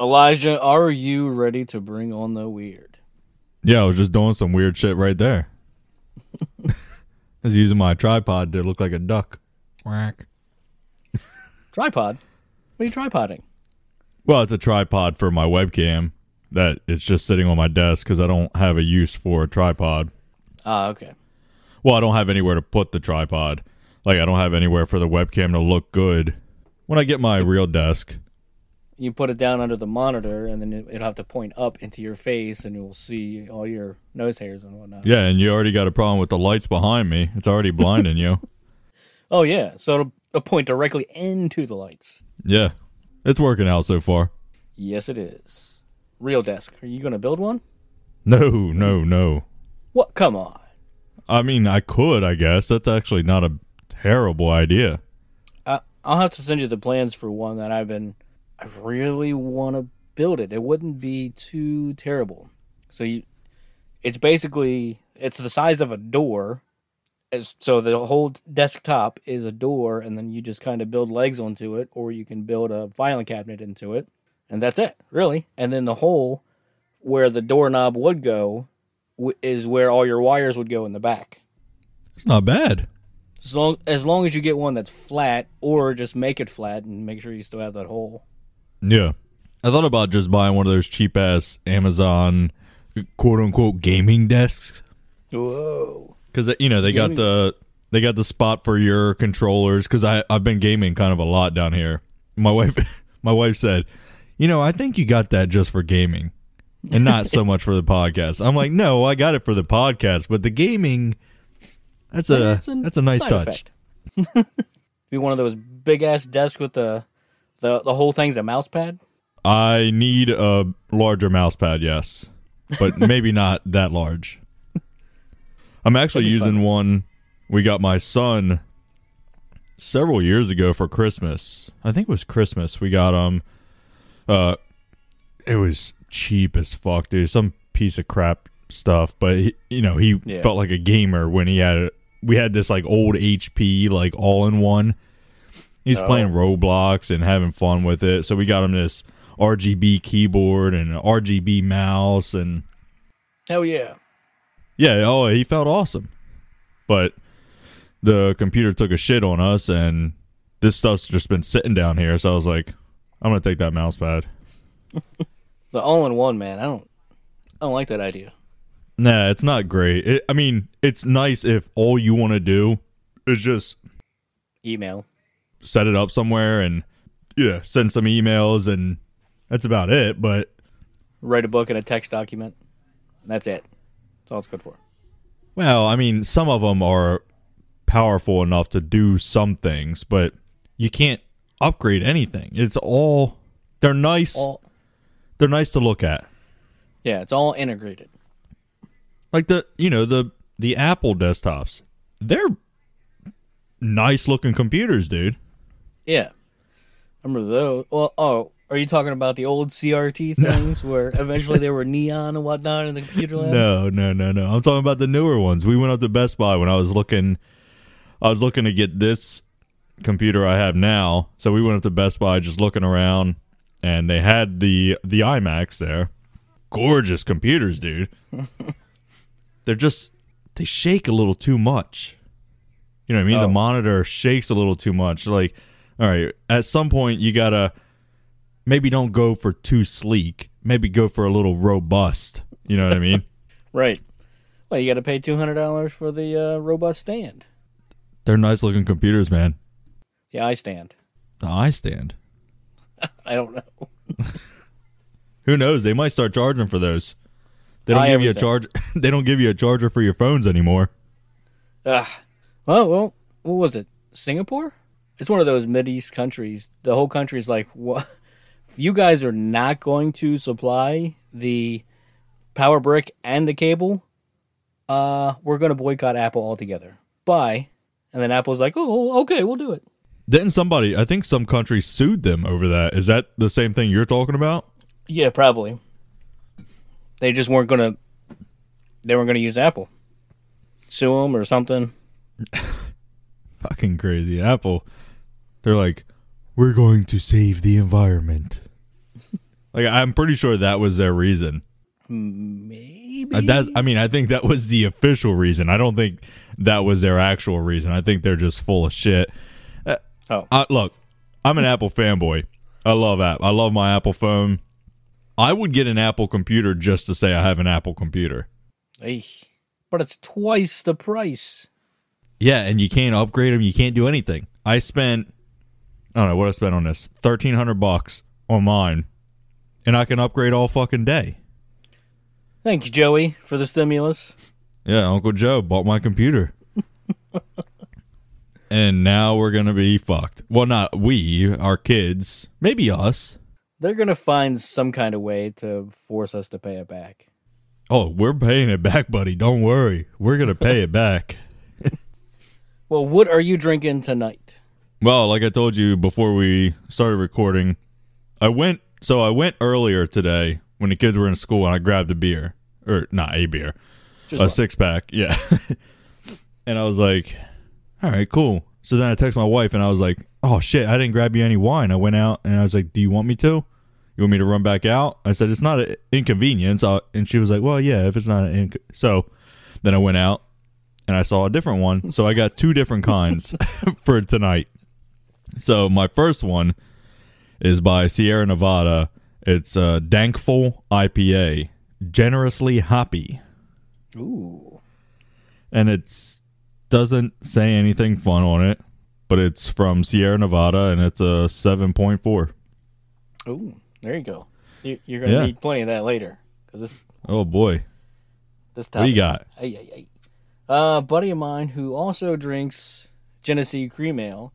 Elijah, are you ready to bring on the weird? Yeah, I was just doing some weird shit right there. I was using my tripod to look like a duck. Quack. Tripod? What are you tripoding? Well, it's a tripod for my webcam that it's just sitting on my desk because I don't have a use for a tripod. Ah, okay. Well, I don't have anywhere to put the tripod. Like, I don't have anywhere for the webcam to look good when I get my real desk. You put it down under the monitor, and then it- it'll have to point up into your face, and you'll see all your nose hairs and whatnot. Yeah, and you already got a problem with the lights behind me. It's already blinding you. Oh, yeah. So it'll, it'll point directly into the lights. Yeah, it's working out so far. Yes, it is. Real desk. Are you going to build one? No, no, no. What? Come on. I mean, I could, I guess. That's actually not a terrible idea. I, I'll have to send you the plans for one that I've been. I really want to build it. It wouldn't be too terrible. So you, it's basically it's the size of a door. As, so the whole desktop is a door, and then you just kind of build legs onto it, or you can build a filing cabinet into it, and that's it, really. And then the hole where the doorknob would go w- is where all your wires would go in the back. It's not bad. As long as long as you get one that's flat, or just make it flat and make sure you still have that hole. Yeah. I thought about just buying one of those cheap ass Amazon quote unquote gaming desks Whoa! cuz uh, you know, they got the they got the spot for your controllers cuz I I've been gaming kind of a lot down here. My wife my wife said, "You know, I think you got that just for gaming and not so much for the podcast." I'm like, "No, I got it for the podcast, but the gaming that's a It's that's a nice touch." effect. Be one of those big ass desks with the the the whole thing's a mouse pad. I need a larger mouse pad, yes, but maybe not that large. I'm actually using one we got my son several years ago for Christmas. I think it was Christmas. We got um uh it was cheap as fuck, dude. Some piece of crap stuff, but he, you know, he Yeah. felt like a gamer when he had it. We had this like old HP like all-in-one. He's Oh. playing Roblox and having fun with it. So we got him this RGB keyboard and an RGB mouse and Hell yeah! yeah, oh, he felt awesome. But the computer took a shit on us and this stuff's just been sitting down here, so I was like, I'm gonna take that mouse pad. The all in one man. I don't I don't like that idea. Nah, it's not great. It, I mean, it's nice if all you want to do is just Email. Set it up somewhere and yeah, send some emails and that's about it. But Write a book and a text document. That's it. That's all it's good for. well, I mean, some of them are powerful enough to do some things, but you can't upgrade anything. It's all they're nice. All they're nice to look at. yeah, it's all integrated. Like the you know the the Apple desktops, they're nice looking computers, dude. Yeah. Remember those? Well, oh, are you talking about the old CRT things where eventually they were neon and whatnot in the computer lab? No, no, no, no. I'm talking about the newer ones. We went up to Best Buy when I was looking. I was looking to get this computer I have now. So we went up to Best Buy, just looking around, and they had the the iMacs there. Gorgeous computers, dude. They're just they shake a little too much. You know what I mean? Oh. The monitor shakes a little too much. Like, all right, at some point you gotta maybe don't go for too sleek. Maybe go for a little robust. You know what I mean? Right. Well, you got to pay two hundred dollars for the uh, robust stand. They're nice looking computers, man. Yeah, I stand. The eye stand. I don't know. Who knows? They might start charging for those. They don't give you a everything. charge. they don't give you a charger for your phones anymore. Ugh. Well, well, what was it? Singapore? It's one of those Mid East countries. The whole country is like, what? You guys are not going to supply the power brick and the cable, uh, we're going to boycott Apple altogether. Bye. And then Apple's like, oh, okay, we'll do it. Didn't somebody? I think some country sued them over that. Is that the same thing you're talking about? Yeah, probably. They just weren't going to. They weren't going to use Apple. Sue them or something. Fucking crazy. Apple. They're like, we're going to save the environment. like I'm pretty sure that was their reason. Maybe. Uh, that I mean, I think that was the official reason. I don't think that was their actual reason. I think they're just full of shit. Uh, Oh. I, look, I'm an Apple fanboy. I love app. I love my Apple phone. I would get an Apple computer just to say I have an Apple computer. Eesh. But it's twice the price. Yeah, and you can't upgrade them. You can't do anything. I spent, I don't know what I spent on this, thirteen hundred bucks on mine, and I can upgrade all fucking day. Thank you, Joey, for the stimulus. Yeah, Uncle Joe bought my computer. and now we're going to be fucked. Well, not we, our kids, maybe us. They're gonna find some kind of way to force us to pay it back. Oh, we're paying it back, buddy. Don't worry. We're going to pay it back. Well, what are you drinking tonight? Well, like I told you before we started recording, I went so I went earlier today when the kids were in school and I grabbed a beer. Or not a beer. Just a one. six pack, yeah. and I was like, "All right, cool." So then I text my wife and I was like, "Oh shit, I didn't grab you any wine." I went out and I was like, "Do you want me to? You want me to run back out?" I said, "It's not an inconvenience." And she was like, "Well, yeah, if it's not an inc-. so." Then I went out and I saw a different one, so I got two different kinds for tonight. So my first one is by Sierra Nevada. It's a Dankful IPA, generously hoppy Ooh. and it's doesn't say anything fun on it, but it's from Sierra Nevada and it's a seven point four. Ooh. There you go. You, you're gonna Yeah. need plenty of that later because this Oh boy, this what do you got? Ay, ay, ay. Uh, a buddy of mine who also drinks Genesee cream ale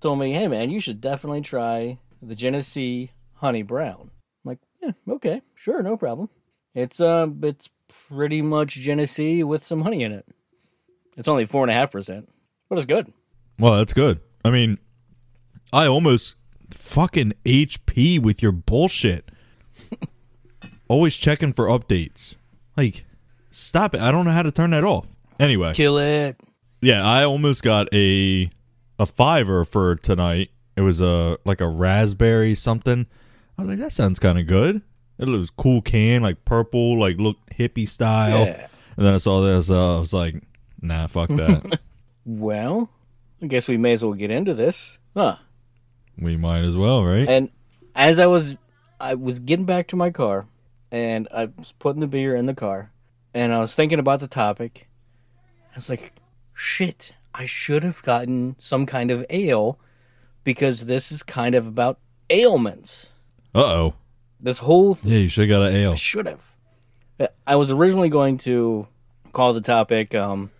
told me, "Hey man, you should definitely try the Genesee Honey Brown." I'm like, yeah, okay, sure, no problem. It's um, it's pretty much Genesee with some honey in it. It's only four and a half percent, but it's good. Well, that's good. I mean, I almost fucking HP with your bullshit. Always checking for updates. Like, stop it! I don't know how to turn that off. Anyway, Kill it. Yeah, I almost got a a fiver for tonight. It was a like a raspberry something. I was like, that sounds kind of good. It was cool can, like purple, like look hippie style. Yeah. And then I saw this. Uh, I was like, nah, fuck that. Well, I guess we may as well get into this, huh? we might as well, right? And as I was, I was getting back to my car, and I was putting the beer in the car, and I was thinking about the topic. I was like, "Shit! I should have gotten some kind of ale, because this is kind of about ailments. Uh oh. This whole thing Yeah, you should have got an ale. I should have. I was originally going to call the topic um,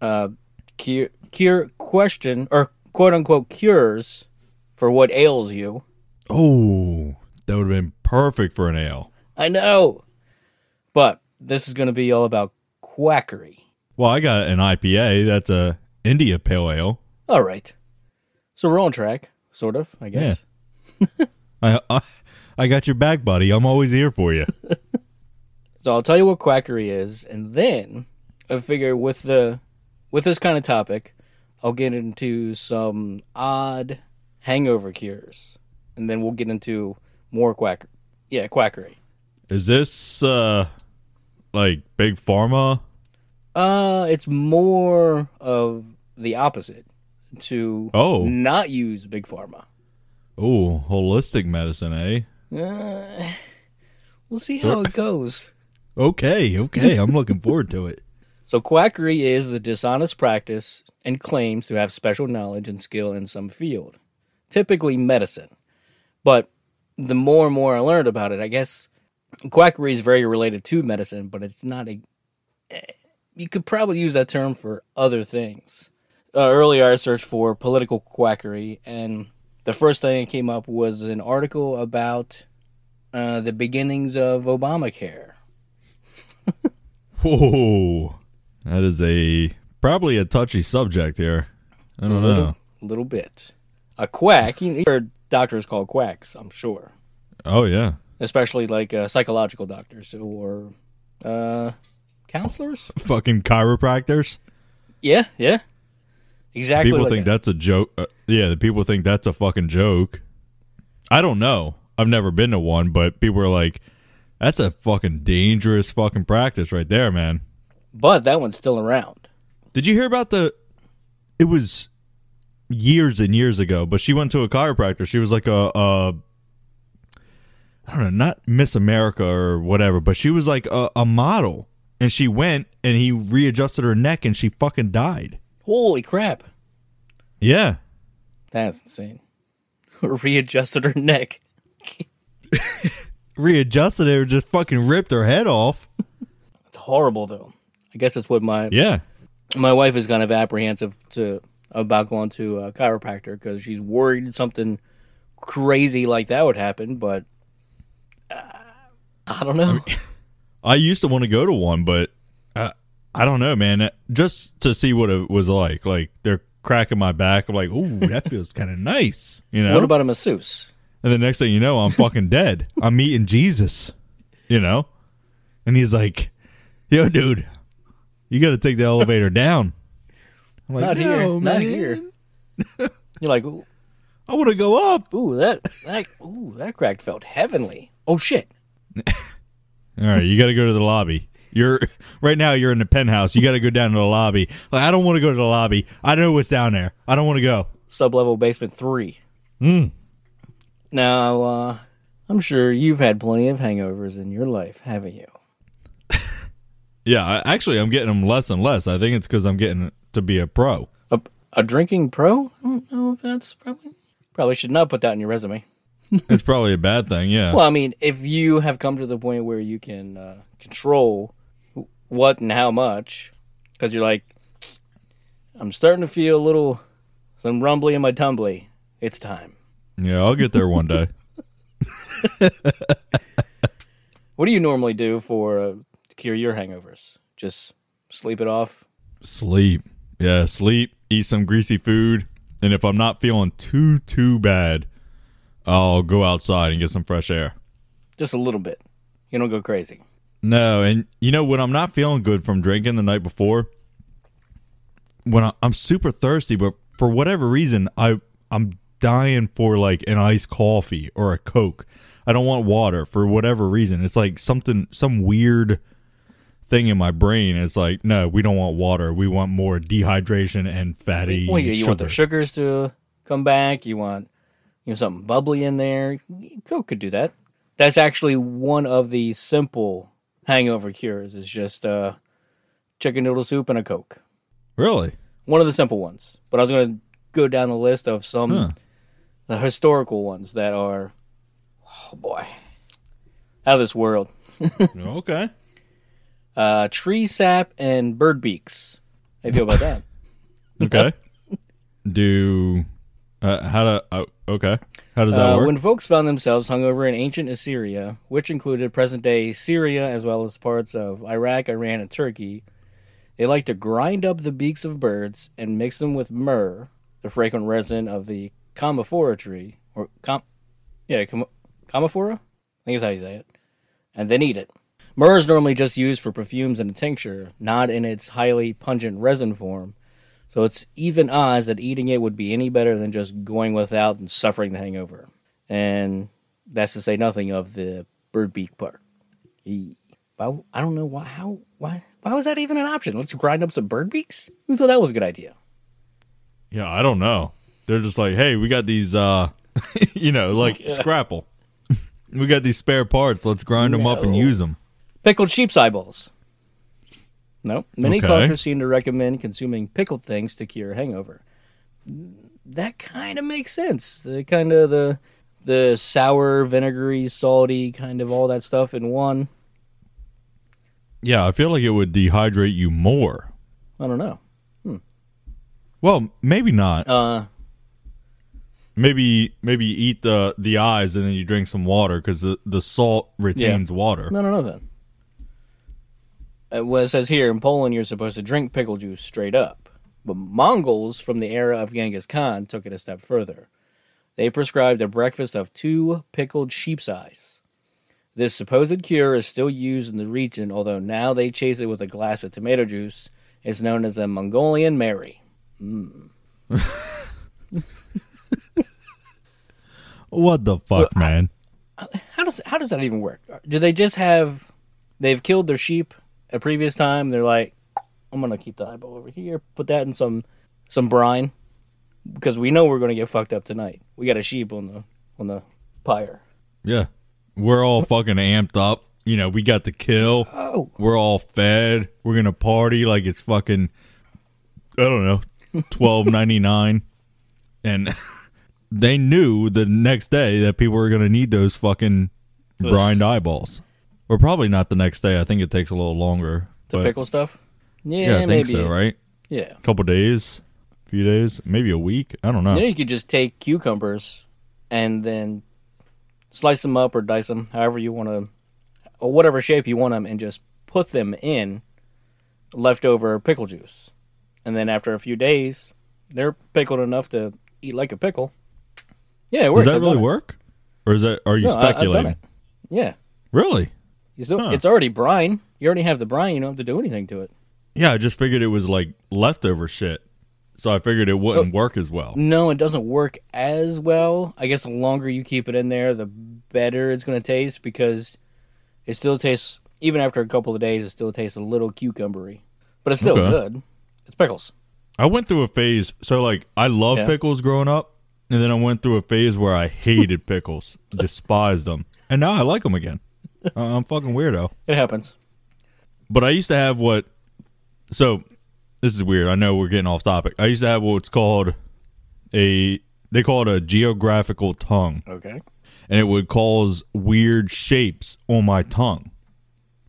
uh, cure, cure question or quote unquote cures for what ails you. Oh, that would have been perfect for an ale. I know, but this is going to be all about quackery. Well, I got an IPA. That's a India Pale Ale. All right, so we're on track, sort of, I guess. I, I I got your back, buddy. I'm always here for you. So I'll tell you what quackery is, and then I figure with the with this kind of topic, I'll get into some odd hangover cures, and then we'll get into more quack, yeah, quackery. Is this uh like big pharma? Uh, it's more of the opposite to Oh. not use big pharma. Oh, holistic medicine, eh? We'll see how it goes. Okay, okay. I'm looking forward to it. So quackery is the dishonest practice and claims to have special knowledge and skill in some field, typically medicine. But the more and more I learned about it, I guess quackery is very related to medicine, but it's not a. You could probably use that term for other things. Uh, earlier, I searched for political quackery, and the first thing that came up was an article about uh, the beginnings of Obamacare. Whoa, that is a probably a touchy subject here. I don't a little, know. A little bit. A quack. You you heard doctors called quacks, I'm sure, Oh yeah, especially like uh, psychological doctors or uh, counselors. fucking chiropractors. Yeah, yeah, exactly. people like think that. that's a joke. Uh, yeah, the people think that's a fucking joke. I don't know. I've never been to one, but people are like, "That's a fucking dangerous fucking practice right there, man." But that one's still around. Did you hear about the? It was years and years ago, but she went to a chiropractor. She was like a, a I don't know, not Miss America or whatever, but she was like a, a model, and she went and he readjusted her neck, and she fucking died. Holy crap! Yeah, That's insane. Readjusted her neck. readjusted it, or just fucking ripped her head off. It's horrible though. I guess that's what my Yeah, my wife is kind of apprehensive to about going to a chiropractor because she's worried something crazy like that would happen. But uh, I don't know. I used to want to go to one, but I, I don't know, man. Just to see what it was like. Like they're cracking my back. I'm like, ooh, that feels kind of nice, you know. What about a masseuse? and the next thing you know, I'm fucking dead. I'm meeting Jesus, you know. And he's like, "Yo, dude, you got to take the elevator down." I'm like, Not here. "No, Not here. You're like, ooh, I want to go up. ooh, that that ooh, that crack felt heavenly. Oh shit! All right, you got to go to the lobby. You're right now. You're in the penthouse. You got to go down to the lobby. Like, I don't want to go to the lobby. I know what's down there. I don't want to go. Sublevel basement three. Mm. Now, uh, I'm sure you've had plenty of hangovers in your life, haven't you? Yeah, I, actually, I'm getting them less and less. I think it's because I'm getting to be a pro. A, a drinking pro? I don't know if that's probably probably should not put that in your resume. It's probably a bad thing. Yeah. Well, I mean, if you have come to the point where you can uh, control what and how much, because you're like, I'm starting to feel a little some rumbly in my tumbly. It's time. yeah, I'll get there one day. What do you normally do for uh, to cure your hangovers? Just sleep it off. Sleep. Yeah, sleep, eat some greasy food, and if I'm not feeling too too bad, I'll go outside and get some fresh air. Just a little bit. You don't go crazy. No, and you know when I'm not feeling good from drinking the night before, when I, I'm super thirsty, but for whatever reason, I I'm dying for like an iced coffee or a coke. I don't want water for whatever reason. It's like something some weird thing in my brain. It's like no, we don't want water. We want more dehydration and fatty. Well, you, you want the sugars to come back. You want you know something bubbly in there. Coke could do that. That's actually one of the simple hangover cures. Is just uh, chicken noodle soup and a Coke. Really? One of the simple ones. But I was going to go down the list of some Huh. the historical ones that are oh boy out of this world. okay. Uh, tree sap and bird beaks. How do you feel about that? Okay. Do uh, how to? Uh, okay. How does that Uh, work? when folks found themselves hungover in ancient Assyria, which included present day Syria as well as parts of Iraq, Iran, and Turkey, they liked to grind up the beaks of birds and mix them with myrrh, the fragrant resin of the Commiphora tree, or com- yeah, com- I think is how you say it, and then eat it. Myrrh is normally just used for perfumes and a tincture, not in its highly pungent resin form. So it's even odds that eating it would be any better than just going without and suffering the hangover. And that's to say nothing of the bird beak part. E- I don't know why. How? Why? Why was that even an option? Let's grind up some bird beaks. Who thought that was a good idea? Yeah, I don't know. They're just like, hey, we got these, uh, you know, like Scrapple. we got these spare parts. Let's grind them up and use them. Pickled sheep's eyeballs. No. Many Okay. cultures seem to recommend consuming pickled things to cure hangover. That kind of makes sense. The kind of the the sour, vinegary, salty, kind of all that stuff in one. Yeah, I feel like it would dehydrate you more. I don't know. Well, maybe not. Uh, Maybe maybe you eat the the eyes and then you drink some water because the the salt retains water. I don't know then. Uh, well, it says here in Poland you're supposed to drink pickle juice straight up, but Mongols from the era of Genghis Khan took it a step further. They prescribed a breakfast of two pickled sheep's eyes. This supposed cure is still used in the region, although now they chase it with a glass of tomato juice. It's known as a Mongolian Mary. Hmm. What the fuck, uh, man? Uh, how does how does that even work? Do they just have they've killed their sheep a previous time? They're like, I'm gonna keep the eyeball over here, put that in some some brine because we know we're gonna get fucked up tonight. We got a sheep on the on the pyre. Yeah, we're all fucking amped up. You know, we got the kill. Oh, We're all fed. We're gonna party like it's fucking. I don't know, twelve ninety nine, and they knew the next day that people were gonna need those fucking brined eyeballs. Or probably not the next day. I think it takes a little longer. to but- pickle stuff. Yeah, Yeah, I think maybe. so. Right? Yeah. A couple days, a few days, maybe a week. I don't know. You know, you could just take cucumbers and then slice them up or dice them, however you want to, or whatever shape you want them, and just put them in leftover pickle juice. And then after a few days, they're pickled enough to eat like a pickle. Yeah, it works. Does that I've really work? Or is that are you No, I- speculating? it. Yeah. Really? Huh. It's already brine. You already have the brine. You don't have to do anything to it. Yeah, I just figured it was like leftover shit. So I figured it Oh. wouldn't work as well. No, it doesn't work as well. I guess the longer you keep it in there, the better it's going to taste because it still tastes, even after a couple of days, it still tastes a little cucumbery. But it's still Okay. good. It's pickles. I went through a phase. So like I loved Yeah. pickles growing up, and then I went through a phase where I hated pickles, despised them, and now I like them again. I- uh, I'm fucking weirdo. It happens. But I used to have what. So this is weird. I know we're getting off topic. I used to have what's called a. They call it a geographical tongue. Okay. and it would cause weird shapes on my tongue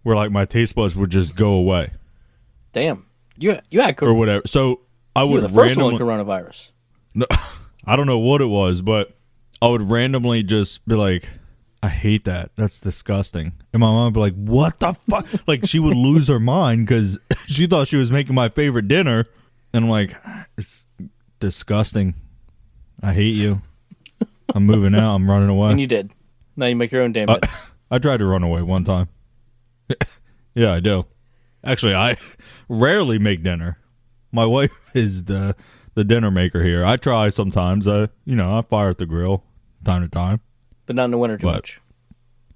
where like my taste buds would just go away Damn. You you had or whatever so i would the first one randomly coronavirus. no, i don't know what it was but i would randomly just be like i hate that that's disgusting and my mom would be like what the fuck like she would lose her mind because she thought she was making my favorite dinner and i'm like it's disgusting i hate you i'm moving out i'm running away And you did. Now you make your own damn Uh, bed. I tried to run away one time. yeah, I do. Actually, I rarely make dinner. My wife is the the dinner maker here. I try sometimes. I you know I fire at the grill time to time. But not in the winter too But much.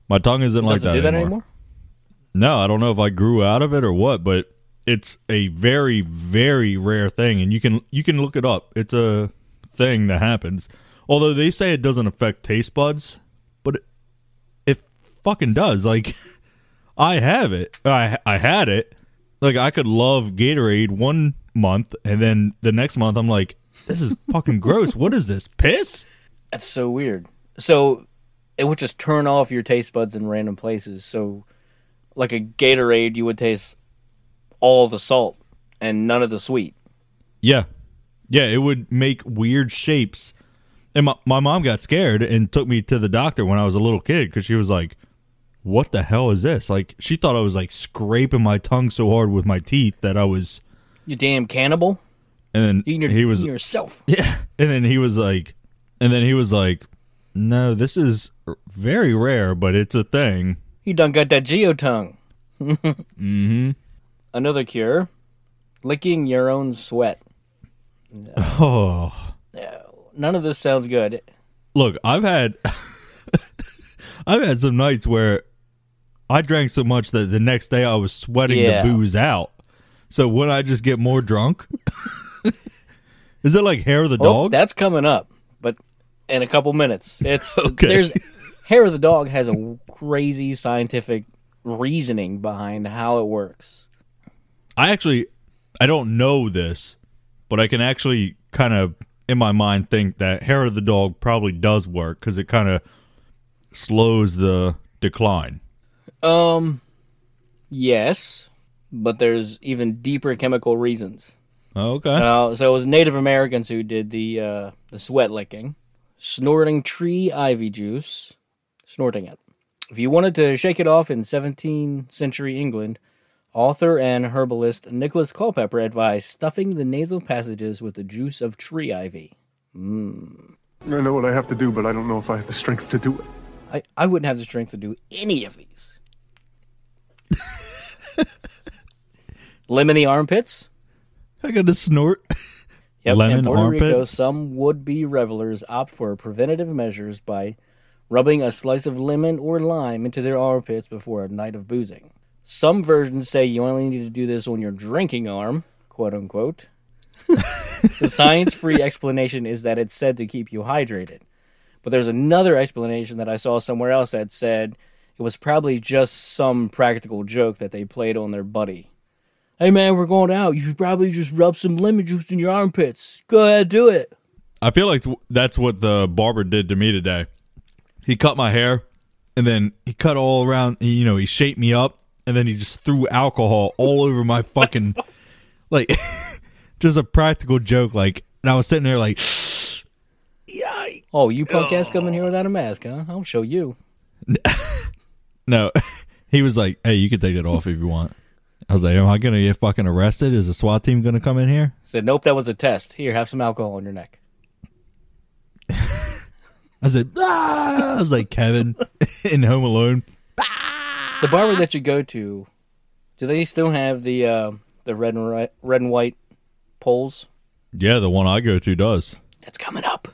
My tongue isn't like that, do that anymore. anymore? No, I don't know if I grew out of it or what, but it's a very very rare thing, and you can you can look it up. It's a thing that happens. Although they say it doesn't affect taste buds, but it, it fucking does. Like I have it. I I had it. Like I could love Gatorade one month, and then the next month I'm like, this is fucking gross. What is this piss? That's so weird. So it would just turn off your taste buds in random places. So like a Gatorade, you would taste all the salt and none of the sweet. Yeah. Yeah, it would make weird shapes. And my, my mom got scared and took me to the doctor when I was a little kid because she was like, What the hell is this? Like, she thought I was like scraping my tongue so hard with my teeth that I was. You damn cannibal! And then Eating your, he was. eating yourself. Yeah. And then he was like, And then he was like, No, this is very rare, but it's a thing. You done got that geotongue. mm-hmm. Another cure: licking your own sweat. Oh. No, none of this sounds good. look, I've had I've had some nights where I drank so much that the next day I was sweating Yeah. the booze out. So would I just get more drunk, is it like hair of the Oh, dog? that's coming up, in a couple minutes. It's Okay. there's hair of the dog has a crazy scientific reasoning behind how it works. I actually I don't know this, but I can actually kind of in my mind think that hair of the dog probably does work because it kind of slows the decline. Um, yes, but there's even deeper chemical reasons. Okay. Uh, so it was Native Americans who did the uh, the sweat licking, snorting tree ivy juice, snorting it. If you wanted to shake it off in 17th century England, author and herbalist Nicholas Culpeper advised stuffing the nasal passages with the juice of tree ivy. Hmm. I know what I have to do, but I don't know if I have the strength to do it. I, I wouldn't have the strength to do any of these. Lemony armpits. I got to snort. Yep. Lemon in Puerto Rico, some would-be revelers opt for preventative measures by rubbing a slice of lemon or lime into their armpits before a night of boozing. Some versions say you only need to do this on your drinking arm, quote unquote. the science-free explanation is that it's said to keep you hydrated. But there's another explanation that I saw somewhere else that said it was probably just some practical joke that they played on their buddy. Hey man, we're going out. You should probably just rub some lemon juice in your armpits. Go ahead, do it. I feel like that's what the barber did to me today. He cut my hair, and then he cut all around. You know, he shaped me up, and then he just threw alcohol all over my fucking, like, just a practical joke. Like, and I was sitting there like, yikes. Oh, you punk ass coming here without a mask, huh? I'll show you. No, he was like, "Hey, you can take it off if you want." I was like, "Am I gonna get fucking arrested? Is the SWAT team gonna come in here?" Said, nope, that was a test. Here, have some alcohol on your neck. I said, ah! I was like Kevin in Home Alone. The barber that you go to, do they still have the uh, the red and ri- red and white poles? Yeah, the one I go to does. That's coming up.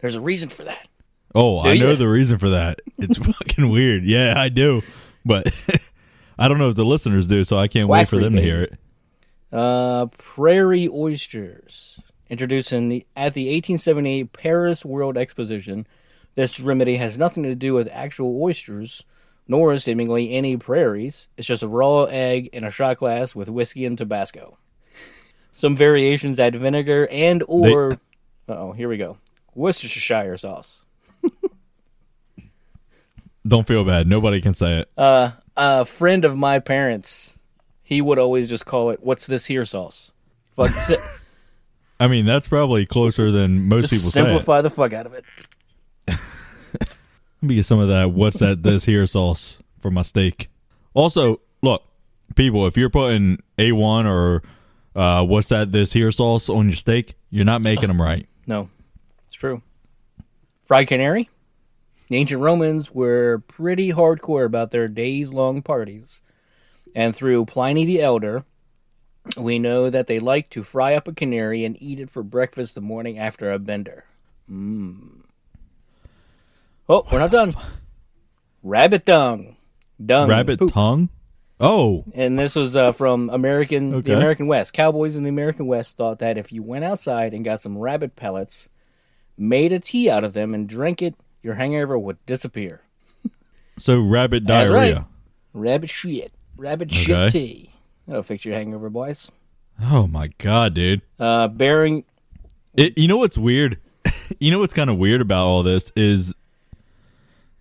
There's a reason for that. Oh, Do I know the reason for that. It's fucking weird. Yeah, I do. But I don't know if the listeners do, so I can't wait for them to hear it. Uh, prairie oysters, introduced in the at the 1878 Paris World Exposition. This remedy has nothing to do with actual oysters, nor seemingly any prairies. It's just a raw egg in a shot glass with whiskey and Tabasco. Some variations add vinegar and or oh, here we go. Worcestershire sauce. Don't feel bad. Nobody can say it. Uh, a friend of my parents, he would always just call it "What's this here sauce?" Fuck, si- I mean, that's probably closer than most just people simplify the fuck out of it. Let me get some of that. What's that? This here sauce for my steak. Also, look, people, if you're putting A1 or uh, what's that? This here sauce on your steak, you're not making them right. No, it's true. Fried canary. The ancient Romans were pretty hardcore about their days long parties. And through Pliny the Elder, we know that they like to fry up a canary and eat it for breakfast the morning after a bender. Mmm. Oh, we're not done. Rabbit dung. Dung. Rabbit poop. tongue. Oh, And this was uh, from American Okay. the American West. Cowboys in the American West thought that if you went outside and got some rabbit pellets, made a tea out of them, and drank it, your hangover would disappear. so rabbit diarrhea. right. Rabbit shit. Rabbit Okay. shit tea. That'll fix your hangover, boys. Oh my god, dude. Uh, bearing It, you know what's weird? you know what's kind of weird about all this is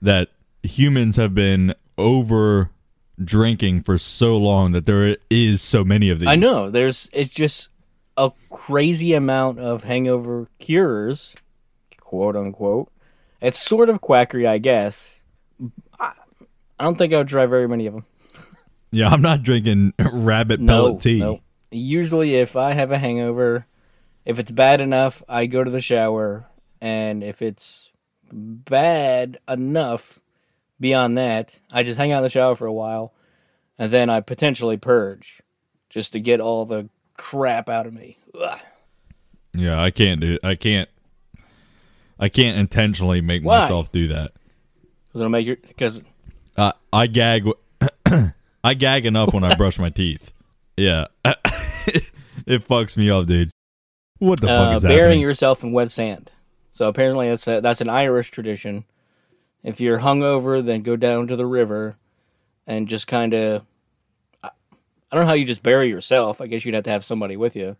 that humans have been over drinking for so long that there is so many of these. I know there's it's just a crazy amount of hangover cures, quote unquote. It's sort of quackery, I guess. I, I don't think I would try very many of them. Yeah, I'm not drinking rabbit No, pellet tea. no. Usually, if I have a hangover, if it's bad enough, I go to the shower, and if it's bad enough beyond that, I just hang out in the shower for a while, and then I potentially purge, just to get all the crap out of me. Ugh. Yeah, I can't do. It. I can't. I can't intentionally make Why? myself do that. Because it'll make your because Uh, I gag. I gag enough when I brush my teeth. Yeah, it fucks me up, dude. What the fuck uh, is burying happening? yourself in wet sand. So apparently that's a, that's an Irish tradition. If you're hungover, then go down to the river and just kind of. I don't know how you just bury yourself. I guess you'd have to have somebody with you.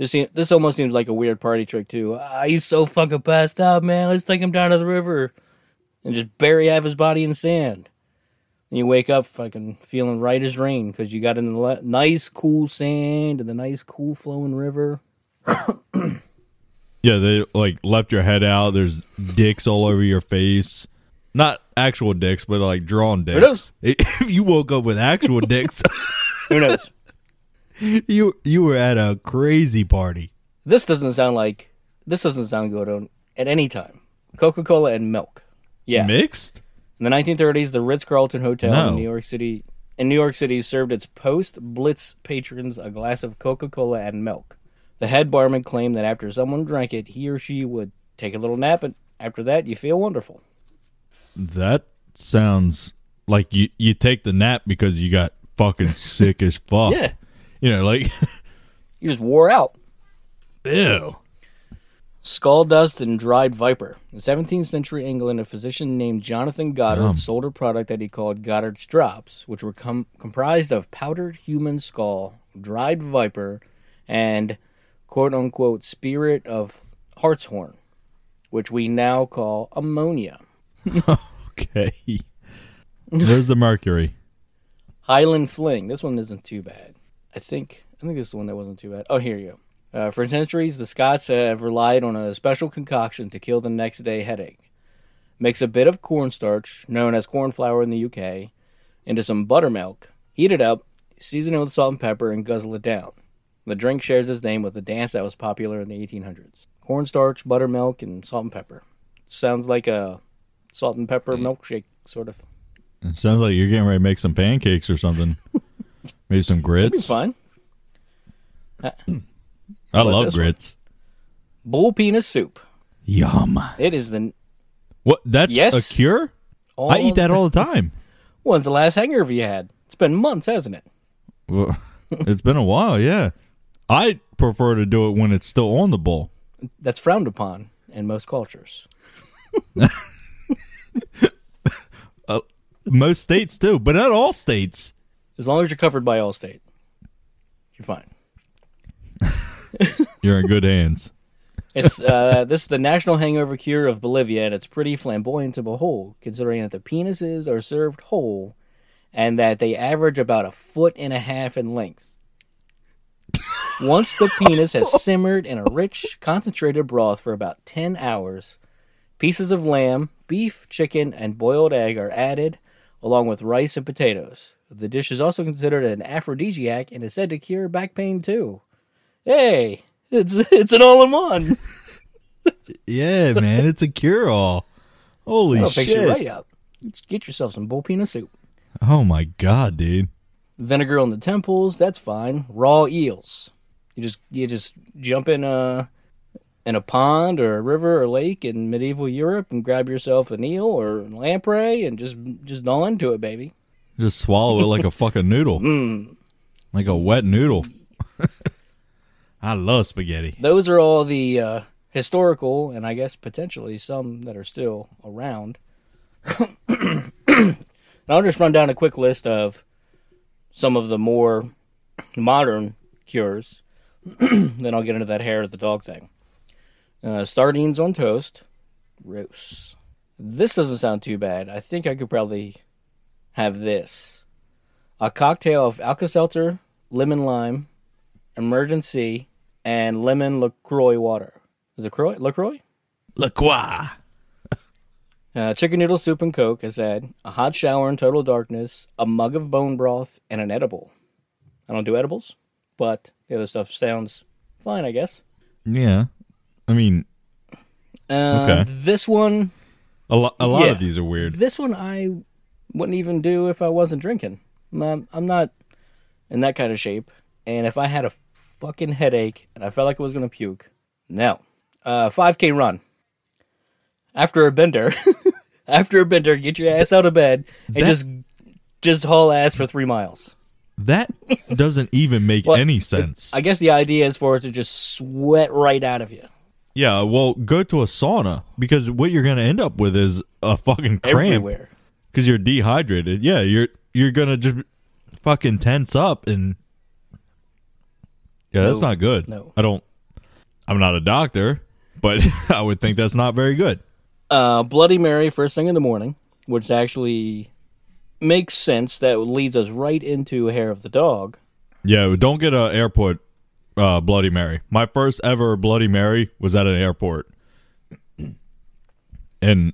This this almost seems like a weird party trick too. Ah, he's so fucking passed out, man. Let's take him down to the river and just bury half his body in sand. And you wake up fucking feeling right as rain because you got in the le- nice cool sand and the nice cool flowing river. Yeah, they like left your head out. There's dicks all over your face. Not actual dicks, but like drawn dicks. Who knows? If you woke up with actual dicks, Who knows? you you were at a crazy party. this doesn't sound like this doesn't sound good on, at any time. Coca Cola and milk. Yeah. Mixed? In the 1930s, the Ritz Carlton Hotel No. in New York City in New York City served its post-Blitz patrons a glass of Coca-Cola and milk. The head barman claimed that after someone drank it, he or she would take a little nap, and after that, you feel wonderful. That sounds like you you take the nap because you got fucking sick as fuck. Yeah, You know, like you just wore out. ew. Skull dust and dried viper. In 17th century England, a physician named Jonathan Goddard Yum. sold a product that he called Goddard's Drops, which were com- comprised of powdered human skull, dried viper, and quote unquote spirit of hartshorn, which we now call ammonia. Okay. There's the mercury. Highland Fling. This one isn't too bad. I think I think this is the one that wasn't too bad. Oh, here you go. Uh, for centuries, the Scots have relied on a special concoction to kill the next day headache. Mix a bit of cornstarch, known as corn flour in the UK, into some buttermilk, heat it up, season it with salt and pepper, and guzzle it down. The drink shares its name with a dance that was popular in the 1800s. Cornstarch, buttermilk, and salt and pepper. Sounds like a salt and pepper milkshake, sort of. It sounds like you're getting ready to make some pancakes or something. Maybe some grits. It'd be fun. Uh, I But love this one- grits. Bull penis soup. Yum. It is the What? That's Yes. a cure? all I eat that all the time. When's the last hangover you had? It's been months, hasn't it? Well, it's been a while, yeah. I prefer to do it when it's still on the bowl. That's frowned upon in most cultures. Uh, most states do, but not all states. As long as you're covered by Allstate, you're fine. You're in good hands. It's uh, this is the national hangover cure of Bolivia, and it's pretty flamboyant to behold, considering that the penises are served whole, and that they average about a foot and a half in length. Once the penis has simmered in a rich, concentrated broth for about ten hours, pieces of lamb, beef, chicken, and boiled egg are added, along with rice and potatoes. The dish is also considered an aphrodisiac and is said to cure back pain too. Hey, it's it's an all-in-one. Yeah, man, it's a cure all. Holy That'll fix you shit. right up. Just get yourself some bull peanut soup. Oh my god, dude. Vinegar on the temples, that's fine. Raw eels. You just you just jump in a in a pond or a river or lake in medieval Europe and grab yourself an eel or lamprey and just just gnaw into it, baby. Just swallow it like a fucking noodle. Mm. Like a wet noodle. I love spaghetti. Those are all the uh, historical and I guess potentially some that are still around. and I'll just run down a quick list of some of the more modern cures. then I'll get into that hair of the dog thing. Uh, sardines on toast. Gross. This doesn't sound too bad. I think I could probably have this. A cocktail of Alka-Seltzer, lemon lime, Emergen-C, and lemon LaCroix water. Is it Croix? LaCroix? La Croix. Uh, chicken noodle soup and coke, I said. A hot shower in total darkness, a mug of bone broth, and an edible. I don't do edibles, but the other stuff sounds fine, I guess. Yeah. I mean, Uh, Okay. This one, a, lo- a lot Yeah. of these are weird. this one I wouldn't even do if I wasn't drinking. I'm, I'm not in that kind of shape, and if I had a fucking headache and I felt like I was gonna puke, no. Uh, 5K run. After a bender, after a bender, get your ass out of bed and That- just just haul ass for three miles. That doesn't even make Well, any sense. I guess the idea is for it to just sweat right out of you. yeah, well, go to a sauna because what you're going to end up with is a fucking cramp Everywhere. Because you're dehydrated. Yeah, you're you're going to just fucking tense up and yeah, that's No. not good. No. I don't. I'm not a doctor, but I would think that's not very good. Uh, Bloody Mary first thing in the morning, which actually makes sense. That leads us right into hair of the dog. Yeah, don't get a airport uh, Bloody Mary. My first ever Bloody Mary was at an airport, and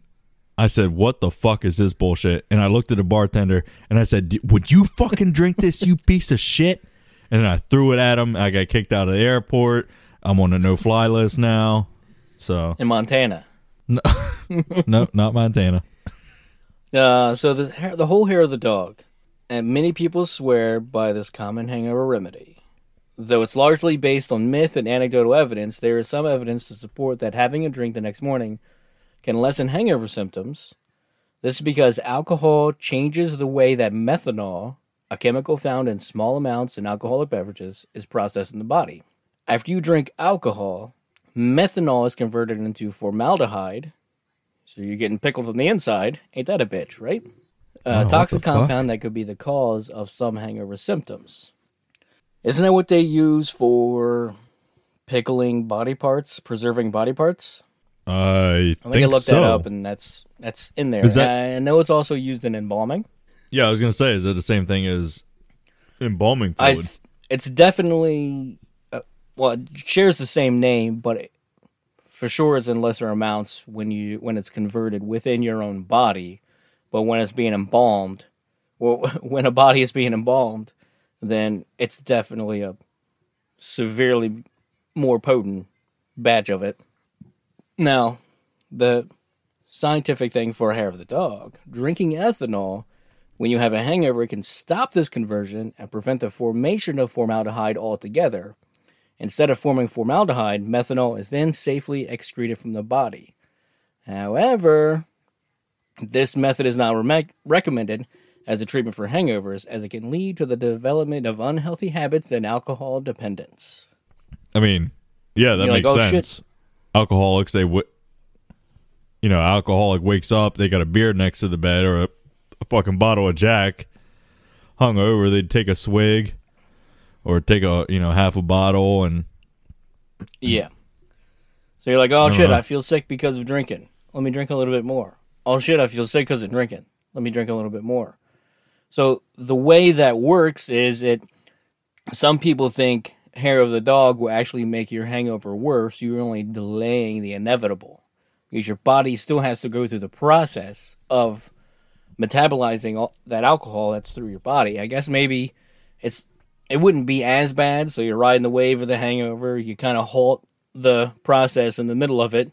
I said, "What the fuck is this bullshit?" And I looked at the bartender and I said, "D- "Would you fucking drink this, you piece of shit?" And then I threw it at him. I got kicked out of the airport. I'm on a no-fly list now. So in Montana. no, not Montana. Uh, so the hair, the whole hair of the dog, and many people swear by this common hangover remedy. Though it's largely based on myth and anecdotal evidence, there is some evidence to support that having a drink the next morning can lessen hangover symptoms. This is because alcohol changes the way that methanol, a chemical found in small amounts in alcoholic beverages, is processed in the body. After you drink alcohol, methanol is converted into formaldehyde, so you're getting pickled from the inside. Ain't that a bitch, right? Wow, Uh, what toxic compound that could be the cause of some hangover symptoms. Isn't that what they use for pickling body parts, preserving body parts? I I think, think I looked so. that up, and that's that's in there. that- I know it's also used in embalming. yeah, I was gonna say, is it the same thing as embalming fluid? th- it's definitely uh, well, it shares the same name, but it, for sure it's in lesser amounts when you when it's converted within your own body. But when it's being embalmed, well, when a body is being embalmed, then it's definitely a severely more potent batch of it. Now, the scientific thing for hair of the dog, drinking ethanol when you have a hangover can stop this conversion and prevent the formation of formaldehyde altogether. Instead of forming formaldehyde, methanol is then safely excreted from the body. However, this method is not re- recommended as a treatment for hangovers as it can lead to the development of unhealthy habits and alcohol dependence. I mean, yeah, that You're like, makes oh, sense. shit." Alcoholics, they, w- you know, alcoholic wakes up, they got a beer next to the bed or a, a fucking bottle of Jack, hung over. They'd take a swig, or take a you know half a bottle, and Yeah. So you're like, oh shit, Uh-huh. I feel sick because of drinking. Let me drink a little bit more. Oh shit, I feel sick because of drinking. Let me drink a little bit more. So the way that works is it. Some people think hair of the dog will actually make your hangover worse. You're only delaying the inevitable because your body still has to go through the process of metabolizing all that alcohol that's through your body. I guess maybe it's it wouldn't be as bad. So you're riding the wave of the hangover. You kind of halt the process in the middle of it,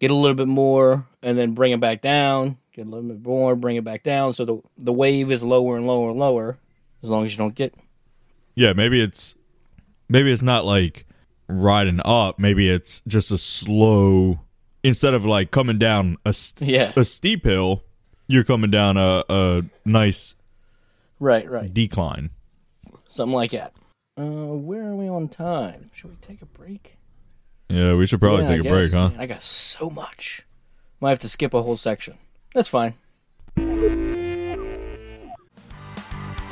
get a little bit more, and then bring it back down. Get a little bit more, bring it back down. So the the wave is lower and lower and lower. As long as you don't get yeah, maybe it's maybe it's not like riding up. Maybe it's just a slow instead of like coming down a st- yeah a steep hill. You're coming down a, a nice right right decline. something like that. Uh, where are we on time? Should we take a break? Yeah, we should probably Yeah, I take a break, huh? Man, I got so much. Might have to skip a whole section. That's fine.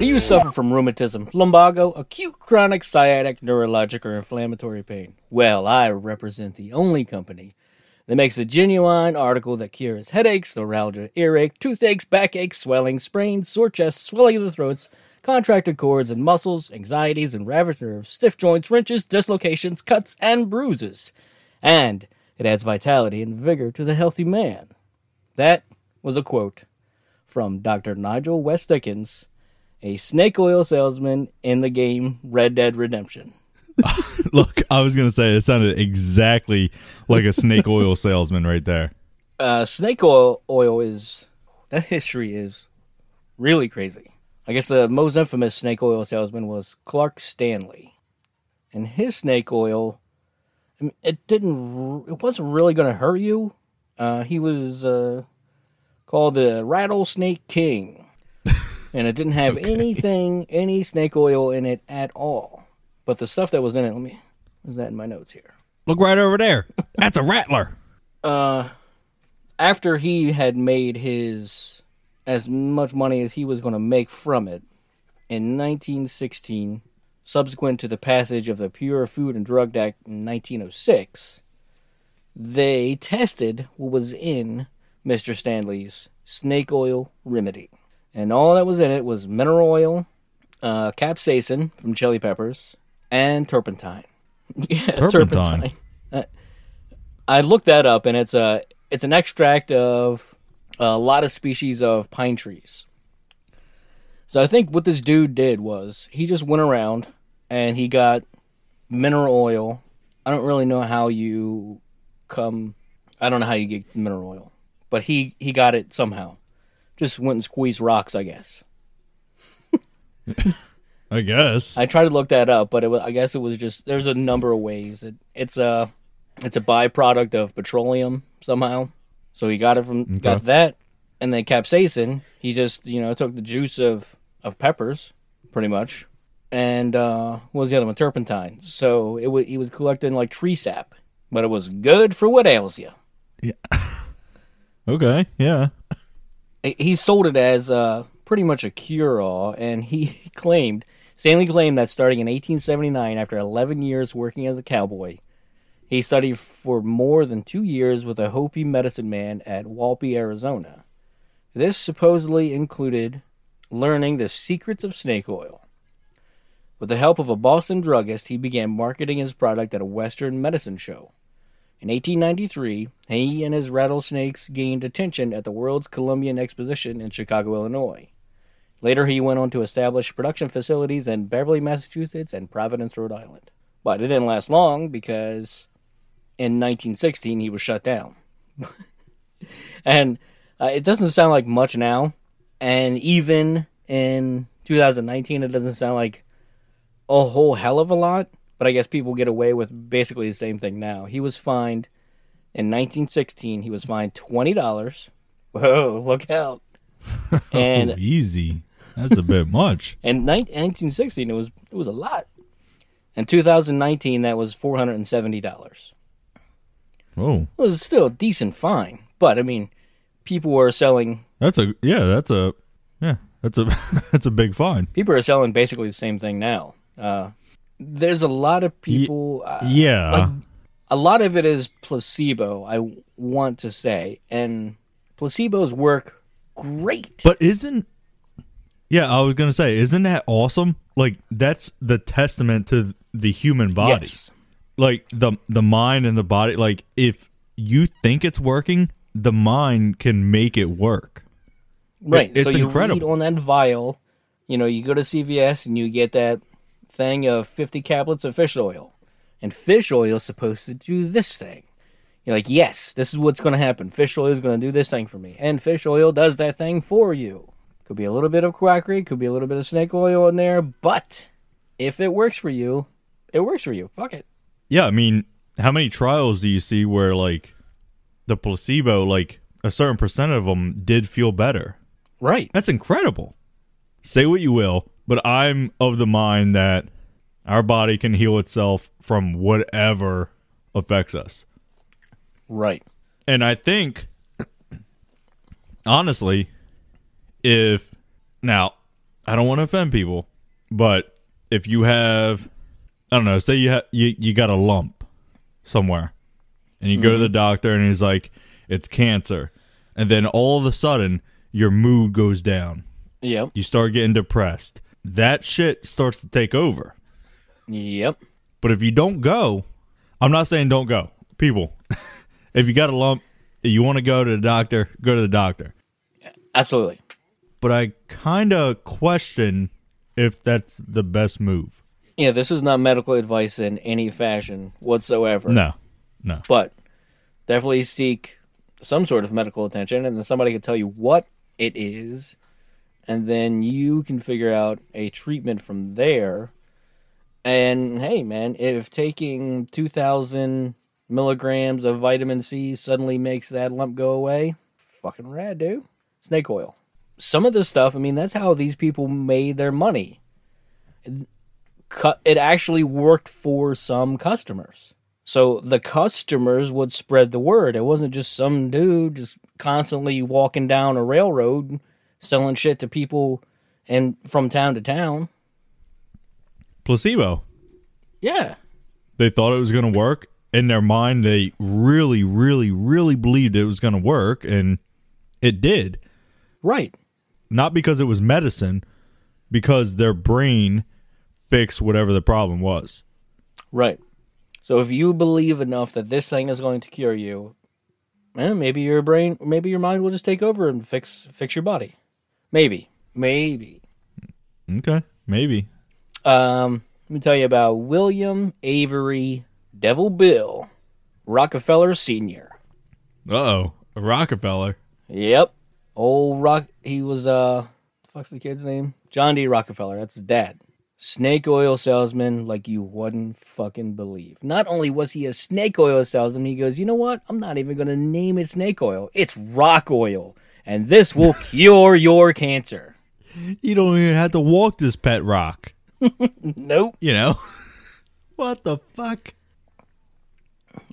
Do you suffer from rheumatism, lumbago, acute chronic sciatic, neurologic, or inflammatory pain? Well, I represent the only company that makes a genuine article that cures headaches, neuralgia, earache, toothaches, backache, swelling, sprains, sore chest, swelling of the throats, contracted cords and muscles, anxieties and ravaged nerves, stiff joints, wrenches, dislocations, cuts, and bruises. And it adds vitality and vigor to the healthy man. That was a quote from Dr. Nigel West Dickens, a snake oil salesman in the game Red Dead Redemption. Look, I was gonna say it sounded exactly like a snake oil salesman right there. Uh, snake oil oil is that history is really crazy. I guess the most infamous snake oil salesman was Clark Stanley, and his snake oil, I mean, it didn't, it wasn't really going to hurt you. Uh, he was uh, called the Rattlesnake King, and it didn't have anything, any snake oil in it at all. But the stuff that was in it, let me, is that in my notes here? Look right over there. That's a rattler. uh after he had made his as much money as he was going to make from it in 1916 subsequent to the passage of the pure food and drug act in 1906 they tested what was in mr stanley's snake oil remedy and all that was in it was mineral oil uh, capsaicin from chili peppers and turpentine yeah Turpentine. turpentine I looked that up, and it's a it's an extract of a lot of species of pine trees. So I think what this dude did was he just went around and he got mineral oil. I don't really know how you come. I don't know how you get mineral oil, but he he got it somehow. Just went and squeezed rocks, I guess. I guess. I tried to look that up, but it was, I guess it was just there's a number of ways. It, it's a it's a byproduct of petroleum somehow. So he got it from got that, and then capsaicin. He just you know took the juice of of peppers, pretty much, and uh, what was the other one? Turpentine. So it was he was collecting like tree sap, but it was good for what ails you. Yeah. okay, yeah. He sold it as uh, pretty much a cure-all, and he claimed Stanley claimed that starting in 1879, after 11 years working as a cowboy, he studied for more than two years with a Hopi medicine man at Walpi, Arizona. This supposedly included learning the secrets of snake oil. With the help of a Boston druggist, he began marketing his product at a Western medicine show. In 1893, he and his rattlesnakes gained attention at the World's Columbian Exposition in Chicago, Illinois. Later, he went on to establish production facilities in Beverly, Massachusetts, and Providence, Rhode Island. But it didn't last long because in 1916 he was shut down. and uh, it doesn't sound like much now. And even in 2019, it doesn't sound like a whole hell of a lot. But I guess people get away with basically the same thing now. He was fined in 1916. He was fined twenty dollars. Whoa, look out! And Oh, easy. That's a bit much. in ni- 1916, it was it was a lot. In 2019, that was four hundred and seventy dollars. Oh, It was still a decent fine, but I mean, people were selling that's a yeah. That's a yeah. That's a that's a big fine. people are selling basically the same thing now. Uh, there's a lot of people. uh, Yeah. like, a lot of it is placebo. I want to say, and placebos work great. But isn't yeah, I was gonna say, isn't that awesome? Like that's the testament to the human body. Yes. Like the the mind and the body. Like if you think it's working, the mind can make it work. Right. it's so you incredible. on that vial, you know, you go to CVS and you get that thing of 50 caplets of fish oil. And fish oil is supposed to do this thing. You're like, yes, this is what's going to happen. Fish oil is going to do this thing for me. And fish oil does that thing for you. Could be a little bit of quackery, could be a little bit of snake oil in there, but if it works for you, it works for you. Fuck it. Yeah, I mean, how many trials do you see where like the placebo, like a certain percent of them did feel better? Right. That's incredible. Say what you will, but I'm of the mind that our body can heal itself from whatever affects us. Right. And I think, honestly, if now I don't want to offend people, but if you have, I don't know, say you ha- you you got a lump somewhere, and you go to the mm-hmm. doctor and he's like, it's cancer, and then all of a sudden your mood goes down, Yep. you start getting depressed. That shit starts to take over. Yep. But if you don't go, I'm not saying don't go. People, if you got a lump, you want to go to the doctor, go to the doctor. Absolutely. but I kind of question if that's the best move. Yeah, this is not medical advice in any fashion whatsoever. No, no. But definitely seek some sort of medical attention, and then somebody can tell you what it is, and then you can figure out a treatment from there. And hey, man, if taking 2,000 milligrams of vitamin C suddenly makes that lump go away, fucking rad, dude. Snake oil. Some of this stuff, I mean, that's how these people made their money. It, it actually worked for some customers. So the customers would spread the word. It wasn't just some dude just constantly walking down a railroad selling shit to people and from town to town. Placebo. Yeah. They thought it was going to work. In their mind, they really, really, really believed it was going to work, and it did. Right. Not because it was medicine, because their brain fixed whatever the problem was. Right. So if you believe enough that this thing is going to cure you, eh, maybe your brain, maybe your mind will just take over and fix fix your body. Maybe, maybe. Okay, maybe. Um, let me tell you about William Avery Devil Bill Rockefeller Senior. Uh oh, Rockefeller. Yep, old Rock. He was uh, fuck's the kid's name? John D. Rockefeller. That's his dad. Snake oil salesman like you wouldn't fucking believe. Not only was he a snake oil salesman, he goes, you know what? I'm not even gonna name it snake oil. It's rock oil, and this will cure your cancer. You don't even have to walk this pet rock. Nope. You know? what the fuck?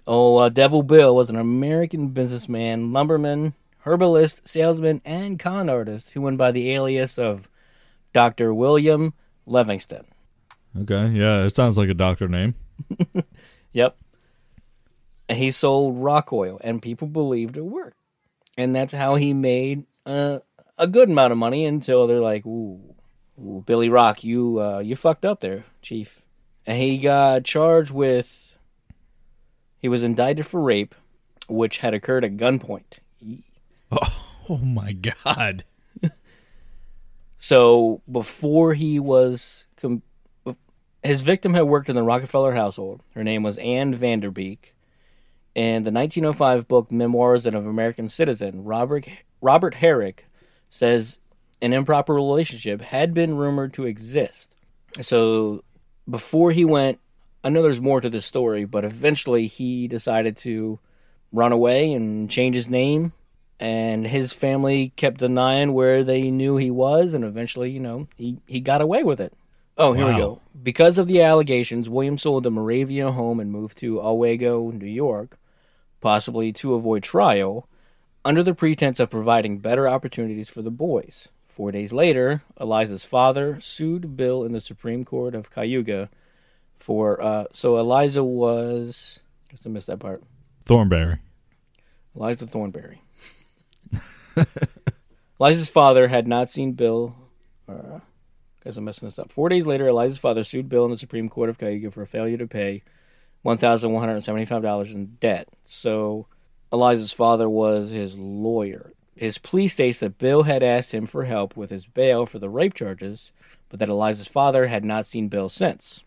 Oh, uh, Devil Bill was an American businessman, lumberman, herbalist, salesman, and con artist who went by the alias of Dr. William Livingston. Okay, yeah, it sounds like a doctor name. Yep. He sold rock oil, and people believed it worked. And that's how he made uh, a good amount of money until they're like, ooh, ooh Billy Rock, you, uh, you fucked up there, Chief. And he got charged with, he was indicted for rape, which had occurred at gunpoint. Oh my god. So before he was, com- his victim had worked in the Rockefeller household. Her name was Anne Vanderbeek. In the 1905 book Memoirs of an American Citizen, Robert Robert Herrick says an improper relationship had been rumored to exist. So before he went, I know there's more to this story, but eventually he decided to run away and change his name and his family kept denying where they knew he was and eventually you know he, he got away with it oh here we go because of the allegations william sold the moravia home and moved to Owego, new york possibly to avoid trial under the pretense of providing better opportunities for the boys four days later eliza's father sued bill in the supreme court of cayuga for uh, so eliza was I guess i missed that part Thornberry. Eliza Thornberry. Eliza's father had not seen Bill. Uh, guess I'm messing this up. Four days later, Eliza's father sued Bill in the Supreme Court of Cayuga for a failure to pay $1,175 in debt. So Eliza's father was his lawyer. His plea states that Bill had asked him for help with his bail for the rape charges, but that Eliza's father had not seen Bill since.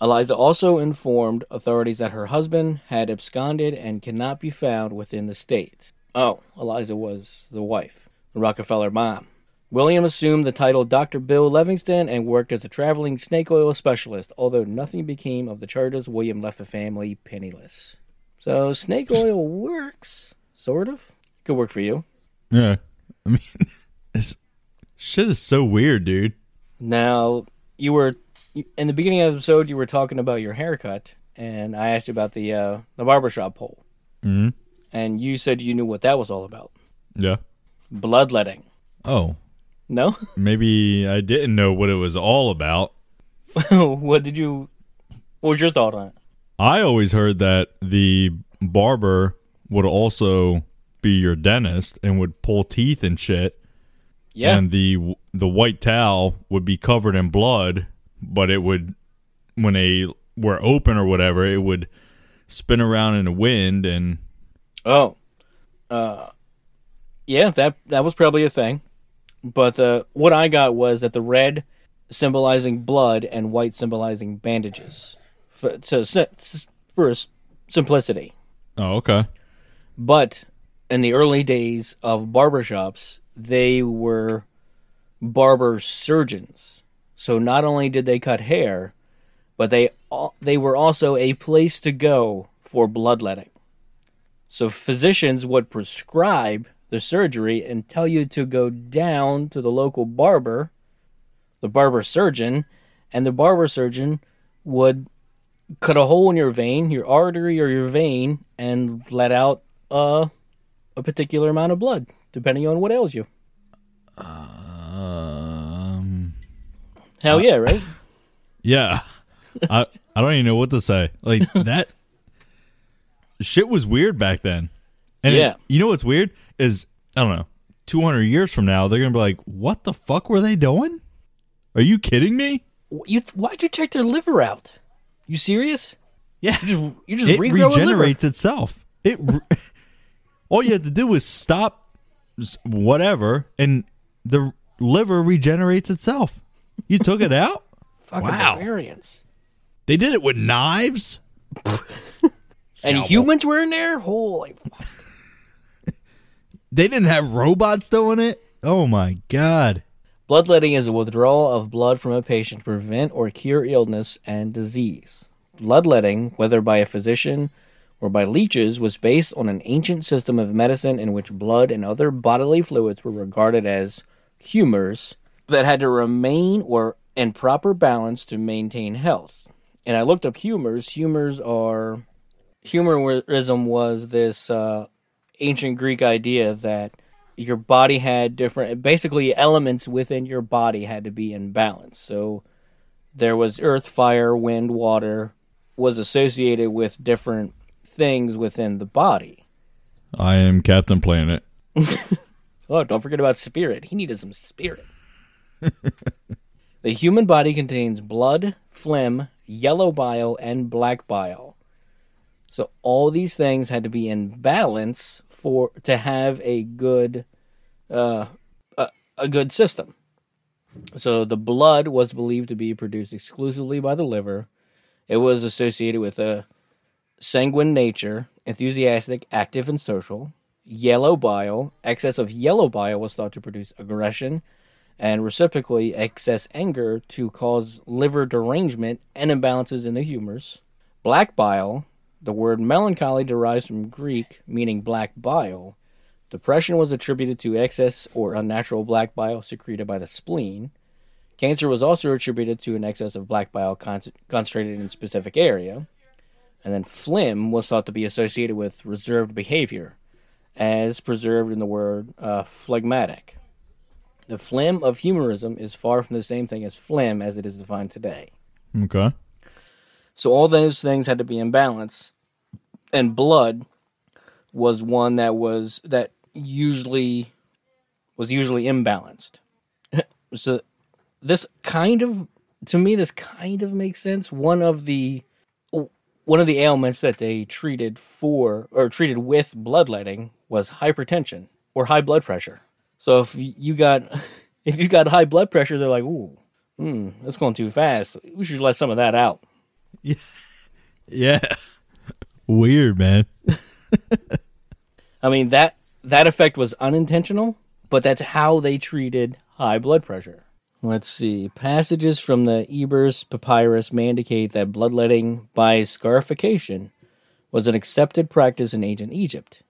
Eliza also informed authorities that her husband had absconded and cannot be found within the state. Oh, Eliza was the wife, the Rockefeller mom. William assumed the title Dr. Bill Livingston and worked as a traveling snake oil specialist. Although nothing became of the charges, William left the family penniless. So snake oil works, sort of. Could work for you. Yeah. I mean, it's, shit is so weird, dude. Now, you were in the beginning of the episode. You were talking about your haircut, and I asked you about the uh, the barbershop pole, hmm and you said you knew what that was all about. Yeah. Bloodletting. Oh, No, maybe I didn't know what it was all about. what did you? What was your thought on it? I always heard that the barber would also be your dentist and would pull teeth and shit. Yeah, And the the white towel would be covered in blood, but it would when they were open or whatever, it would spin around in the wind and Oh, uh, yeah, that that was probably a thing. But the what I got was that the red symbolizing blood and white symbolizing bandages for, to, for simplicity. Oh, okay. But in the early days of barbershops, they were barber surgeons. So not only did they cut hair, but they they were also a place to go for bloodletting. So physicians would prescribe the surgery and tell you to go down to the local barber, the barber surgeon, and the barber surgeon would cut a hole in your vein, your artery or your vein, and let out uh, a particular amount of blood, depending on what ails you. Um. Hell yeah, right? Yeah. I I don't even know what to say. Like that shit was weird back then. And it- Yeah. you know what's weird is I don't know. 200 years from now they're going to be like, "What the fuck were they doing?" Are you kidding me? you why'd you check their liver out? You serious? Yeah. You just you just it regenerates itself. It re- all you had to do was stop whatever and the liver regenerates itself. You took it out? Fucking Wow. barbarians. They did it with knives? And humans were in there? Holy fuck. They didn't have robots doing it? Oh my god. Bloodletting is a withdrawal of blood from a patient to prevent or cure illness and disease. Bloodletting, whether by a physician or by leeches, was based on an ancient system of medicine in which blood and other bodily fluids were regarded as humors that had to remain or in proper balance to maintain health. And I looked up humors. Humors are humorism was this uh, ancient Greek idea that your body had different, basically elements within your body had to be in balance. So there was earth, fire, wind, water was associated with different things within the body. I am Captain Planet. Oh, don't forget about spirit. He needed some spirit. the human body contains blood, phlegm, yellow bile, and black bile. So all these things had to be in balance for to have a good uh, a, a good system. So the blood was believed to be produced exclusively by the liver. It was associated with a sanguine nature, enthusiastic, active, and social. Yellow bile, excess of yellow bile was thought to produce aggression, and reciprocally, excess anger to cause liver derangement and imbalances in the humors. Black bile, the word melancholy derives from Greek meaning black bile. Depression was attributed to excess or unnatural black bile secreted by the spleen. Cancer was also attributed to an excess of black bile con- concentrated in a specific area. And then phlegm was thought to be associated with reserved behavior, as preserved in the word uh, phlegmatic. The phlegm of humorism is far from the same thing as phlegm as it is defined today. Okay. So all those things had to be in balance, and blood was one that was that usually was usually imbalanced. so this kind of to me this kind of makes sense. One of the one of the ailments that they treated for or treated with bloodletting was hypertension or high blood pressure. So if you got if you got high blood pressure, they're like, "Ooh, hmm, that's going too fast. We should let some of that out." Yeah. Yeah. Weird, man. I mean that that effect was unintentional, but that's how they treated high blood pressure. Let's see. Passages from the Ebers Papyrus may indicate that bloodletting by scarification was an accepted practice in ancient Egypt.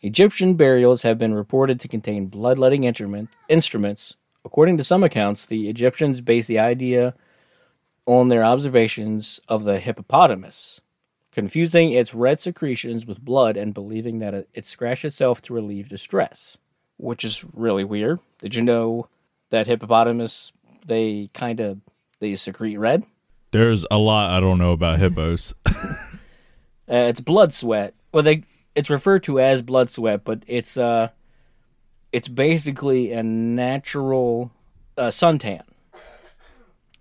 Egyptian burials have been reported to contain bloodletting instrument, instruments. According to some accounts, the Egyptians based the idea on their observations of the hippopotamus, confusing its red secretions with blood and believing that it, it scratched itself to relieve distress, which is really weird. Did you know that hippopotamus they kind of they secrete red? There's a lot I don't know about hippos. Uh, it's blood sweat. Well, they it's referred to as blood sweat, but it's uh it's basically a natural uh, suntan.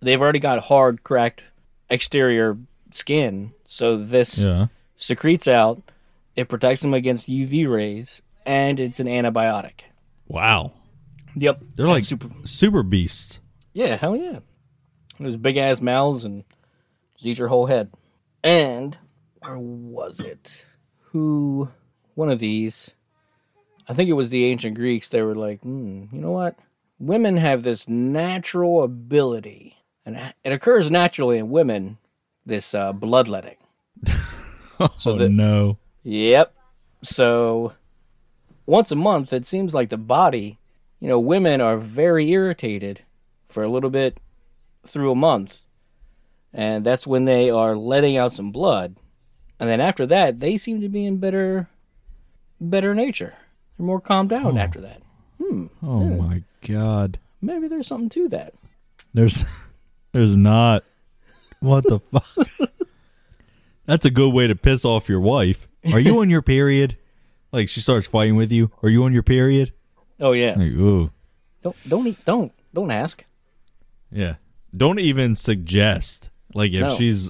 They've already got hard, cracked exterior skin, so this yeah. secretes out. It protects them against UV rays, and it's an antibiotic. Wow. Yep. They're like super. super beasts. Yeah, hell yeah. Those big ass mouths and just eat your whole head. And where was it? Who? One of these. I think it was the ancient Greeks. They were like, hmm, you know what? Women have this natural ability, and it occurs naturally in women. This uh, bloodletting. So oh the- no. Yep. So once a month, it seems like the body, you know, women are very irritated for a little bit through a month. And that's when they are letting out some blood. And then after that, they seem to be in better better nature. They're more calmed down after that. Oh my god. Maybe there's something to that. There's there's not. What the fuck? That's a good way to piss off your wife. Are you on your period? Like she starts fighting with you. Are you on your period? Oh yeah. Like, ooh. Don't don't eat, don't don't ask. Yeah. Don't even suggest. Like if No. she's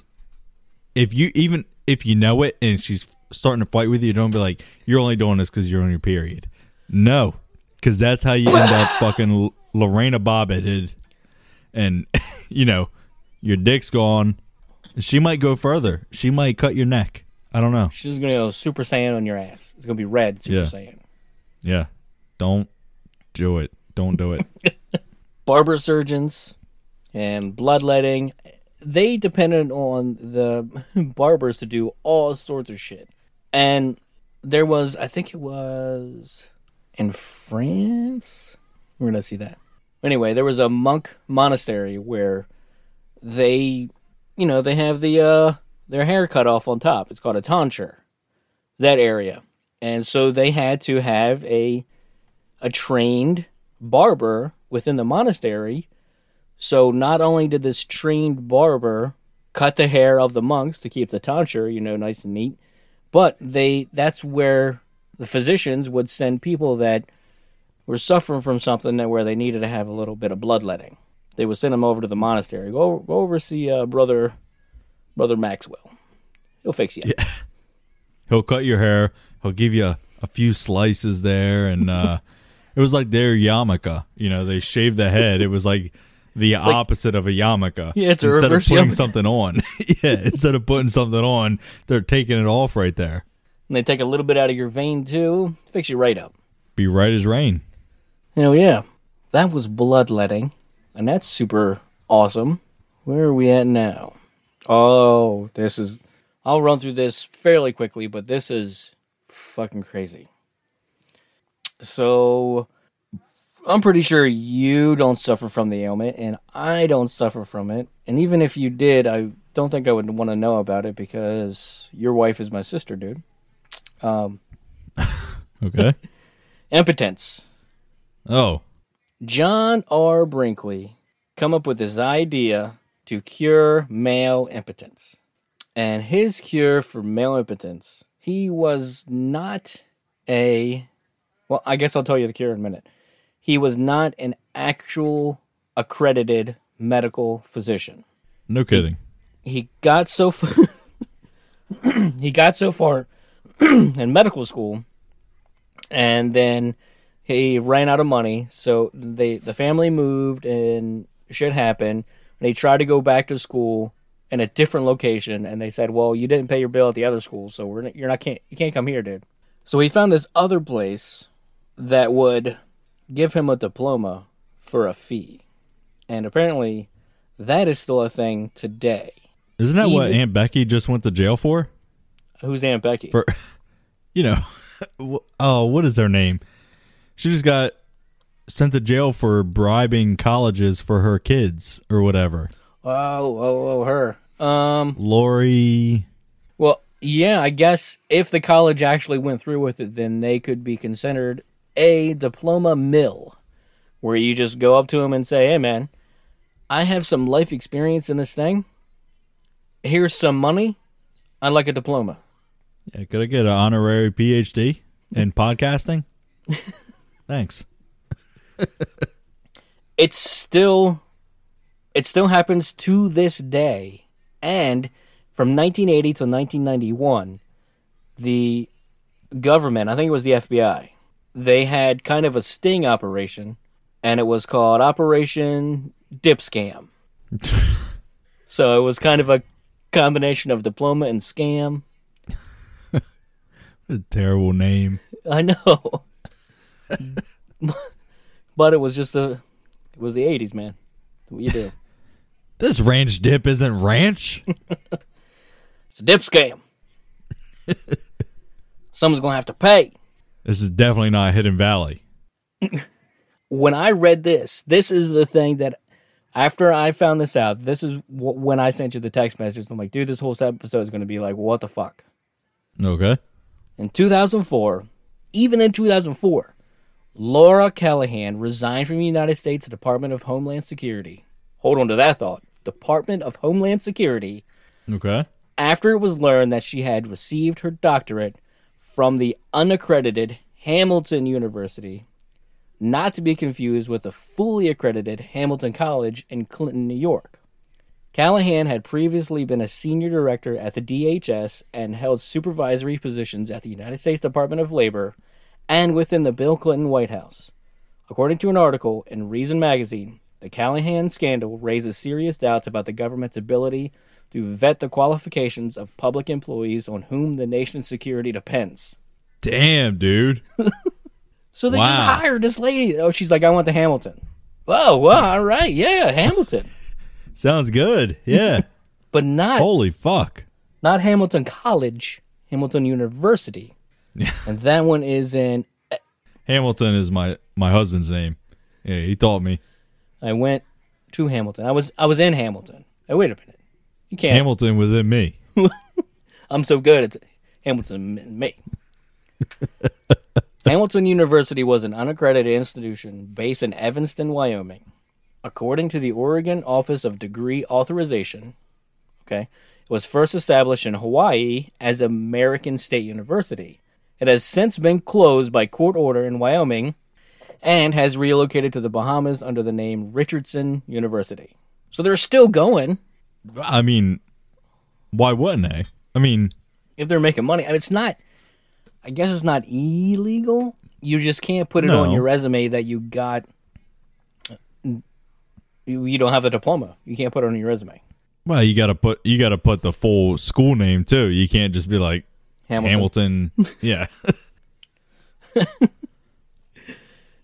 if you even if you know it and she's starting to fight with you, don't be like, You're only doing this because you're on your period. No. Cause that's how you end up fucking L- Lorena Bobbitt and you know, your dick's gone. She might go further. She might cut your neck. I don't know. She's gonna go Super Saiyan on your ass. It's gonna be red Super Yeah. Saiyan. Yeah. Don't do it. Don't do it. barber surgeons and bloodletting they depended on the barbers to do all sorts of shit and there was i think it was in france where did i see that anyway there was a monk monastery where they you know they have the uh their hair cut off on top it's called a tonsure that area and so they had to have a a trained barber within the monastery. So not only did this trained barber cut the hair of the monks to keep the tonsure, you know, nice and neat, but they that's where the physicians would send people that were suffering from something that where they needed to have a little bit of bloodletting. They would send them over to the monastery. Go go over see uh, brother brother Maxwell. He'll fix you. Yeah. He'll cut your hair. He'll give you a, a few slices there, and uh, it was like their yarmulke. You know, they shaved the head. It was like the opposite of a yarmulke. Yeah, it's a instead of putting yarmulke. something on. yeah, instead of putting something on, they're taking it off right there. And they take a little bit out of your vein too. Fix you right up. Be right as rain. Hell yeah. That was bloodletting. And that's super awesome. Where are we at now? Oh, this is. I'll run through this fairly quickly, but this is fucking crazy. So, I'm pretty sure you don't suffer from the ailment, and I don't suffer from it. And even if you did, I don't think I would want to know about it because your wife is my sister, dude. Um, Okay. Impotence. Oh, John R. Brinkley come up with this idea to cure male impotence. And his cure for male impotence, he was not a well, I guess I'll tell you the cure in a minute. He was not an actual accredited medical physician. no kidding. He got so f- he got so far in medical school and then he ran out of money so they the family moved and shit happened. And he tried to go back to school in a different location and they said well you didn't pay your bill at the other school so we're you're not can't you can't come here dude. So he found this other place that would give him a diploma for a fee. And apparently that is still a thing today. Isn't that what Aunt Becky just went to jail for? who's aunt becky? For, you know, oh, what is her name? She just got sent to jail for bribing colleges for her kids or whatever. oh oh oh her um Lori. Well, yeah, I guess if the college actually went through with it, then they could be considered a diploma mill, where you just go up to them and say, "Hey, man, I have some life experience in this thing. Here's some money. I'd like a diploma." Yeah, could I get an honorary PhD in podcasting? Thanks. It's still, it still happens to this day, and from 1980 to 1991, the government, I think it was the FBI, they had kind of a sting operation and it was called Operation Dip Scam. so it was kind of a combination of diploma and scam. A terrible name. I know. but it was just a it was the 80s, man. What you do? This ranch dip isn't ranch. It's a dip scam. Someone's going to have to pay. this is definitely not Hidden Valley. When I read this, this is the thing that after I found this out, this is wh- when I sent you the text message. I'm like, dude, this whole episode is going to be like, what the fuck? Okay. In 2004, even in 2004, Laura Callahan resigned from the United States Department of Homeland Security. Hold on to that thought. Department of Homeland Security Okay. after it was learned that she had received her doctorate from the unaccredited Hamilton University, not to be confused with the fully accredited Hamilton College in Clinton, New York. Callahan had previously been a senior director at the DHS and held supervisory positions at the United States Department of Labor and within the Bill Clinton White House. According to an article in Reason magazine, the Callahan scandal raises serious doubts about the government's ability to vet the qualifications of public employees on whom the nation's security depends. Damn, dude. So they just hired this lady. Oh, she's like, I want the Hamilton. Whoa, well, all right, yeah, Hamilton, Sounds good. Yeah. but not Holy fuck. not Hamilton College, Hamilton University, and that one is in. Hamilton is my my husband's name. Yeah, he taught me. I went to Hamilton. I was I was in Hamilton. Hey, wait a minute, you can't. Hamilton was in me. I'm so good. It's Hamilton and me. Hamilton University was an unaccredited institution based in Evanston, Wyoming. According to the Oregon Office of Degree Authorization, okay, it was first established in Hawaii as American State University. It has since been closed by court order in Wyoming and has relocated to the Bahamas under the name Richardson University. So they're still going I mean, why wouldn't they? I mean, if they're making money. I mean, it's not. I guess it's not illegal. You just can't put it on your resume that you got. You, you don't have the diploma. You can't put it on your resume. well, you gotta put you gotta put the full school name too. You can't just be like Hamilton. Hamilton. yeah.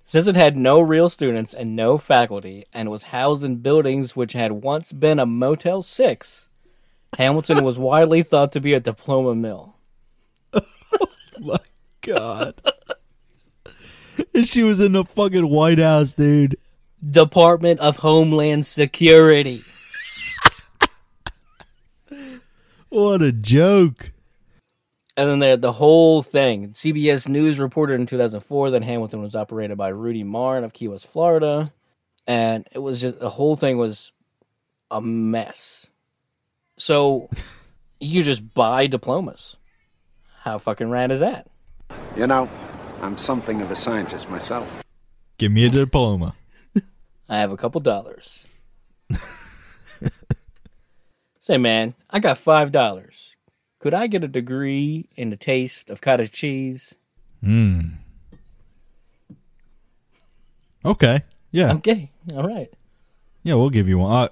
Since it had no real students and no faculty, and was housed in buildings which had once been a Motel Six, Hamilton was widely thought to be a diploma mill. My God. and she was in the fucking White House, dude. Department of Homeland Security. What a joke. And then they had the whole thing. CBS News reported in 2004 that Hamilton was operated by Rudy Martin of Key West, Florida. And it was just, the whole thing was a mess. So you just buy diplomas. How fucking rad is that? You know, I'm something of a scientist myself. Give me a diploma. I have a couple dollars. Say, man, I got five dollars. Could I get a degree in the taste of cottage cheese? Hmm. Okay. Yeah. Okay, all right. Yeah, we'll give you one. I,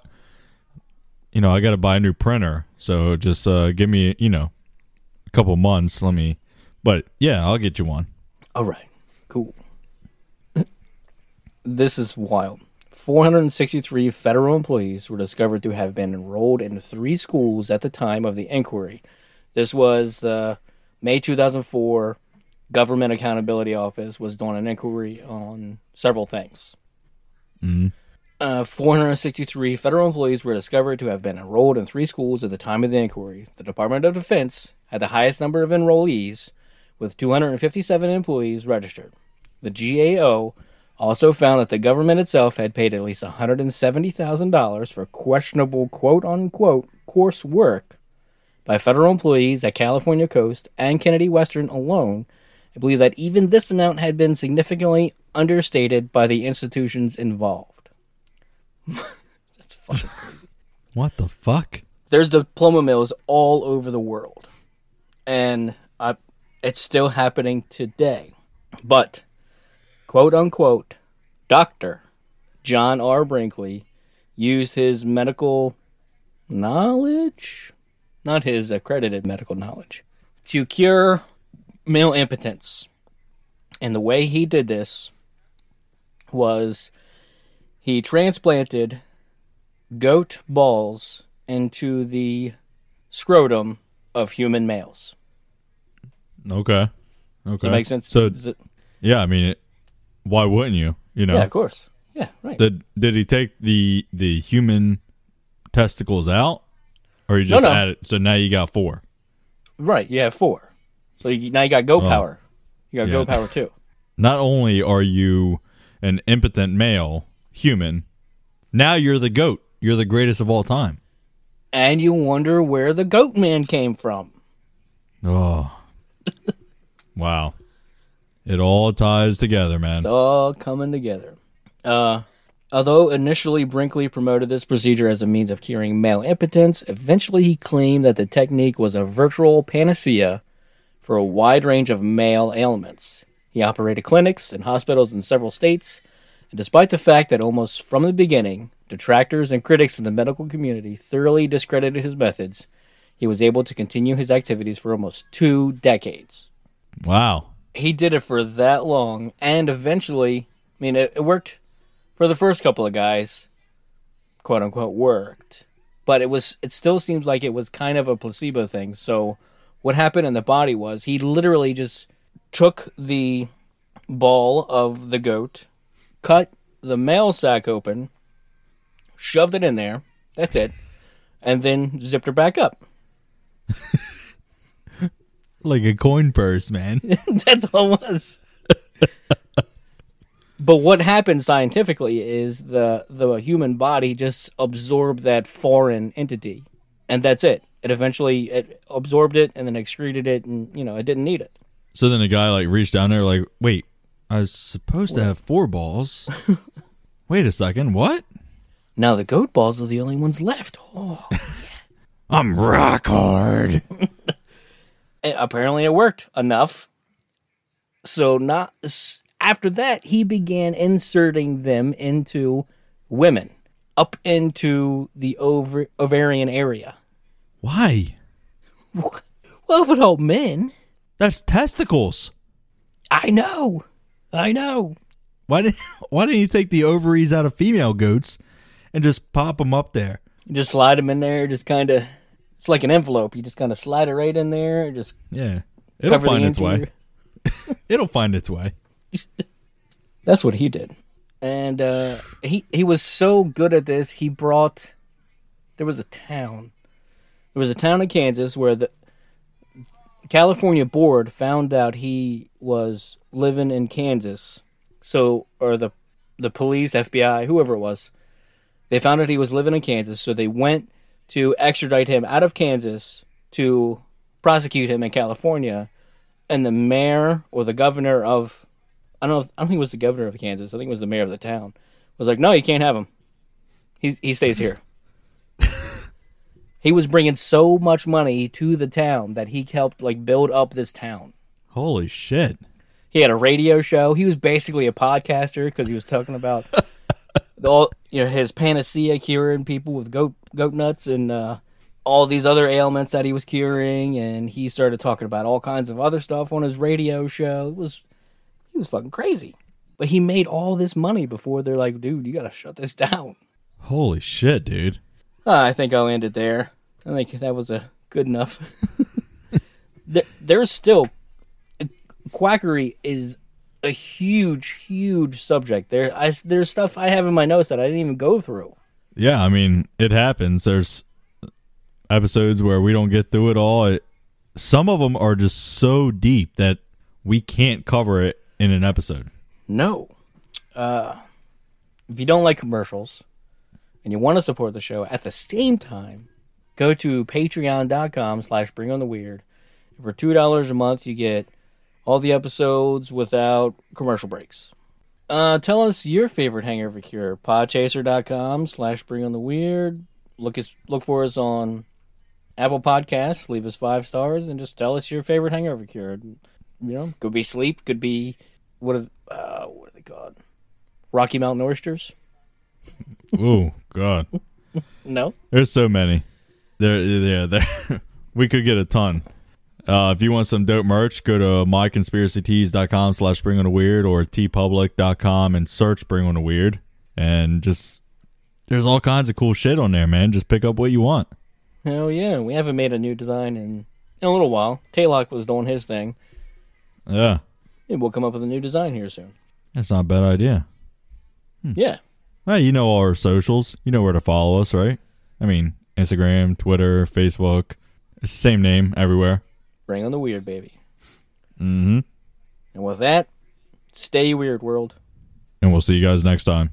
you know, I got to buy a new printer, so just uh, give me, you know, a couple months. Let me, but yeah, I'll get you one. All right, cool. this is wild. 463 federal employees were discovered to have been enrolled in three schools at the time of the inquiry. This was the May 2004 Government Accountability Office was doing an inquiry on several things. Uh, 463 federal employees were discovered to have been enrolled in three schools at the time of the inquiry. The Department of Defense had the highest number of enrollees, with 257 employees registered. The GAO also found that the government itself had paid at least $170,000 for questionable quote unquote course work by federal employees at California Coast and Kennedy Western alone. I believe that even this amount had been significantly understated by the institutions involved. That's fucking crazy. What the fuck? There's diploma mills all over the world, and I, it's still happening today. But, quote unquote, doctor John R. Brinkley used his medical knowledge, not his accredited medical knowledge, to cure male impotence. And the way he did this was he transplanted goat balls into the scrotum of human males. Okay. Okay. Does that make sense? So it- yeah, I mean, it, why wouldn't you? You know, yeah, of course. Yeah, right. did did he take the the human testicles out, or you No, just no. added? So now you got four. right, you have four. So you, now you got goat Oh. power. You got Yeah. goat power too. Not only are you an impotent male human, now you're the goat. You're the greatest of all time. And you wonder where the goat man came from. Oh, wow! It all ties together, man. It's all coming together. Uh, although initially Brinkley promoted this procedure as a means of curing male impotence, eventually he claimed that the technique was a virtual panacea for a wide range of male ailments. He operated clinics and hospitals in several states, and despite the fact that almost from the beginning, detractors and critics in the medical community thoroughly discredited his methods, he was able to continue his activities for almost two decades Wow. he did it for that long, and eventually, I mean, it, it worked for the first couple of guys, quote unquote, worked, but it was it still seems like it was kind of a placebo thing. So, what happened in the body was he literally just took the ball of the goat, cut the male sac open, shoved it in there. That's it, and then zipped her back up. Like a coin purse, man. That's all it was. but what happened scientifically is the the human body just absorbed that foreign entity, and that's it. It eventually it absorbed it and then excreted it, and you know it didn't need it. so then the guy like reached down there, like, wait, I was supposed to have four balls. wait a second, what? Now the goat balls are the only ones left. Oh. I'm rock hard. Apparently it worked enough. So not after that he began inserting them into women up into the ov- ovarian area. Why? Well, it would help men. That's testicles. I know. I know. Why did Why didn't you take the ovaries out of female goats and just pop them up there? You just slide them in there, just kind of. It's like an envelope. You just kind of slide it right in there, just Yeah, it'll find its way. It'll find its way. That's what he did, and uh, he he was so good at this. He brought. There was a town. There was a town in Kansas where the California board found out he was living in Kansas. So, or the the police, FBI, whoever it was, they found out he was living in Kansas. So they went to extradite him out of Kansas to prosecute him in California. And the mayor or the governor of I don't know. If, I don't think it was the governor of Kansas. I think it was the mayor of the town. Was like, no, you can't have him. He he stays here. he was bringing so much money to the town that he helped like build up this town. Holy shit! He had a radio show. He was basically a podcaster because he was talking about the, all you know his panacea curing people with goat goat nuts and uh, all these other ailments that he was curing. And he started talking about all kinds of other stuff on his radio show. It was he was fucking crazy. But he made all this money before they're like, dude, you gotta shut this down. Holy shit, dude! Ah, I think I'll end it there. I think that was a good enough. there, there's still quackery is a huge, huge subject. There, I, there's stuff I have in my notes that I didn't even go through. Yeah, I mean, it happens. There's episodes where we don't get through it all. It, some of them are just so deep that we can't cover it in an episode. No, uh, if you don't like commercials and you want to support the show at the same time, go to patreon.com slash bring on the weird. For two dollars a month, you get all the episodes without commercial breaks. Uh, tell us your favorite hangover cure. Podchaser.com slash bring on the weird. Look us look for us on Apple Podcasts. Leave us five stars and just tell us your favorite hangover cure. You know, could be sleep, could be what are uh, what are they called? Rocky Mountain oysters. oh God. No. There's so many. There, yeah, there. we could get a ton. Uh, if you want some dope merch, go to myconspiracytees.com slash bring on a weird or teepublic.com and search bring on a weird. And just, there's all kinds of cool shit on there, man. Just pick up what you want. Hell yeah. We haven't made a new design in, in a little while. Taylock was doing his thing. Yeah, Maybe we'll come up with a new design here soon. that's not a bad idea. Yeah. Hey, you know all our socials. You know where to follow us, right? I mean, Instagram, Twitter, Facebook. It's the same name everywhere. Bring on the weird, baby. Mm-hmm. And with that, stay weird, world. And we'll see you guys next time.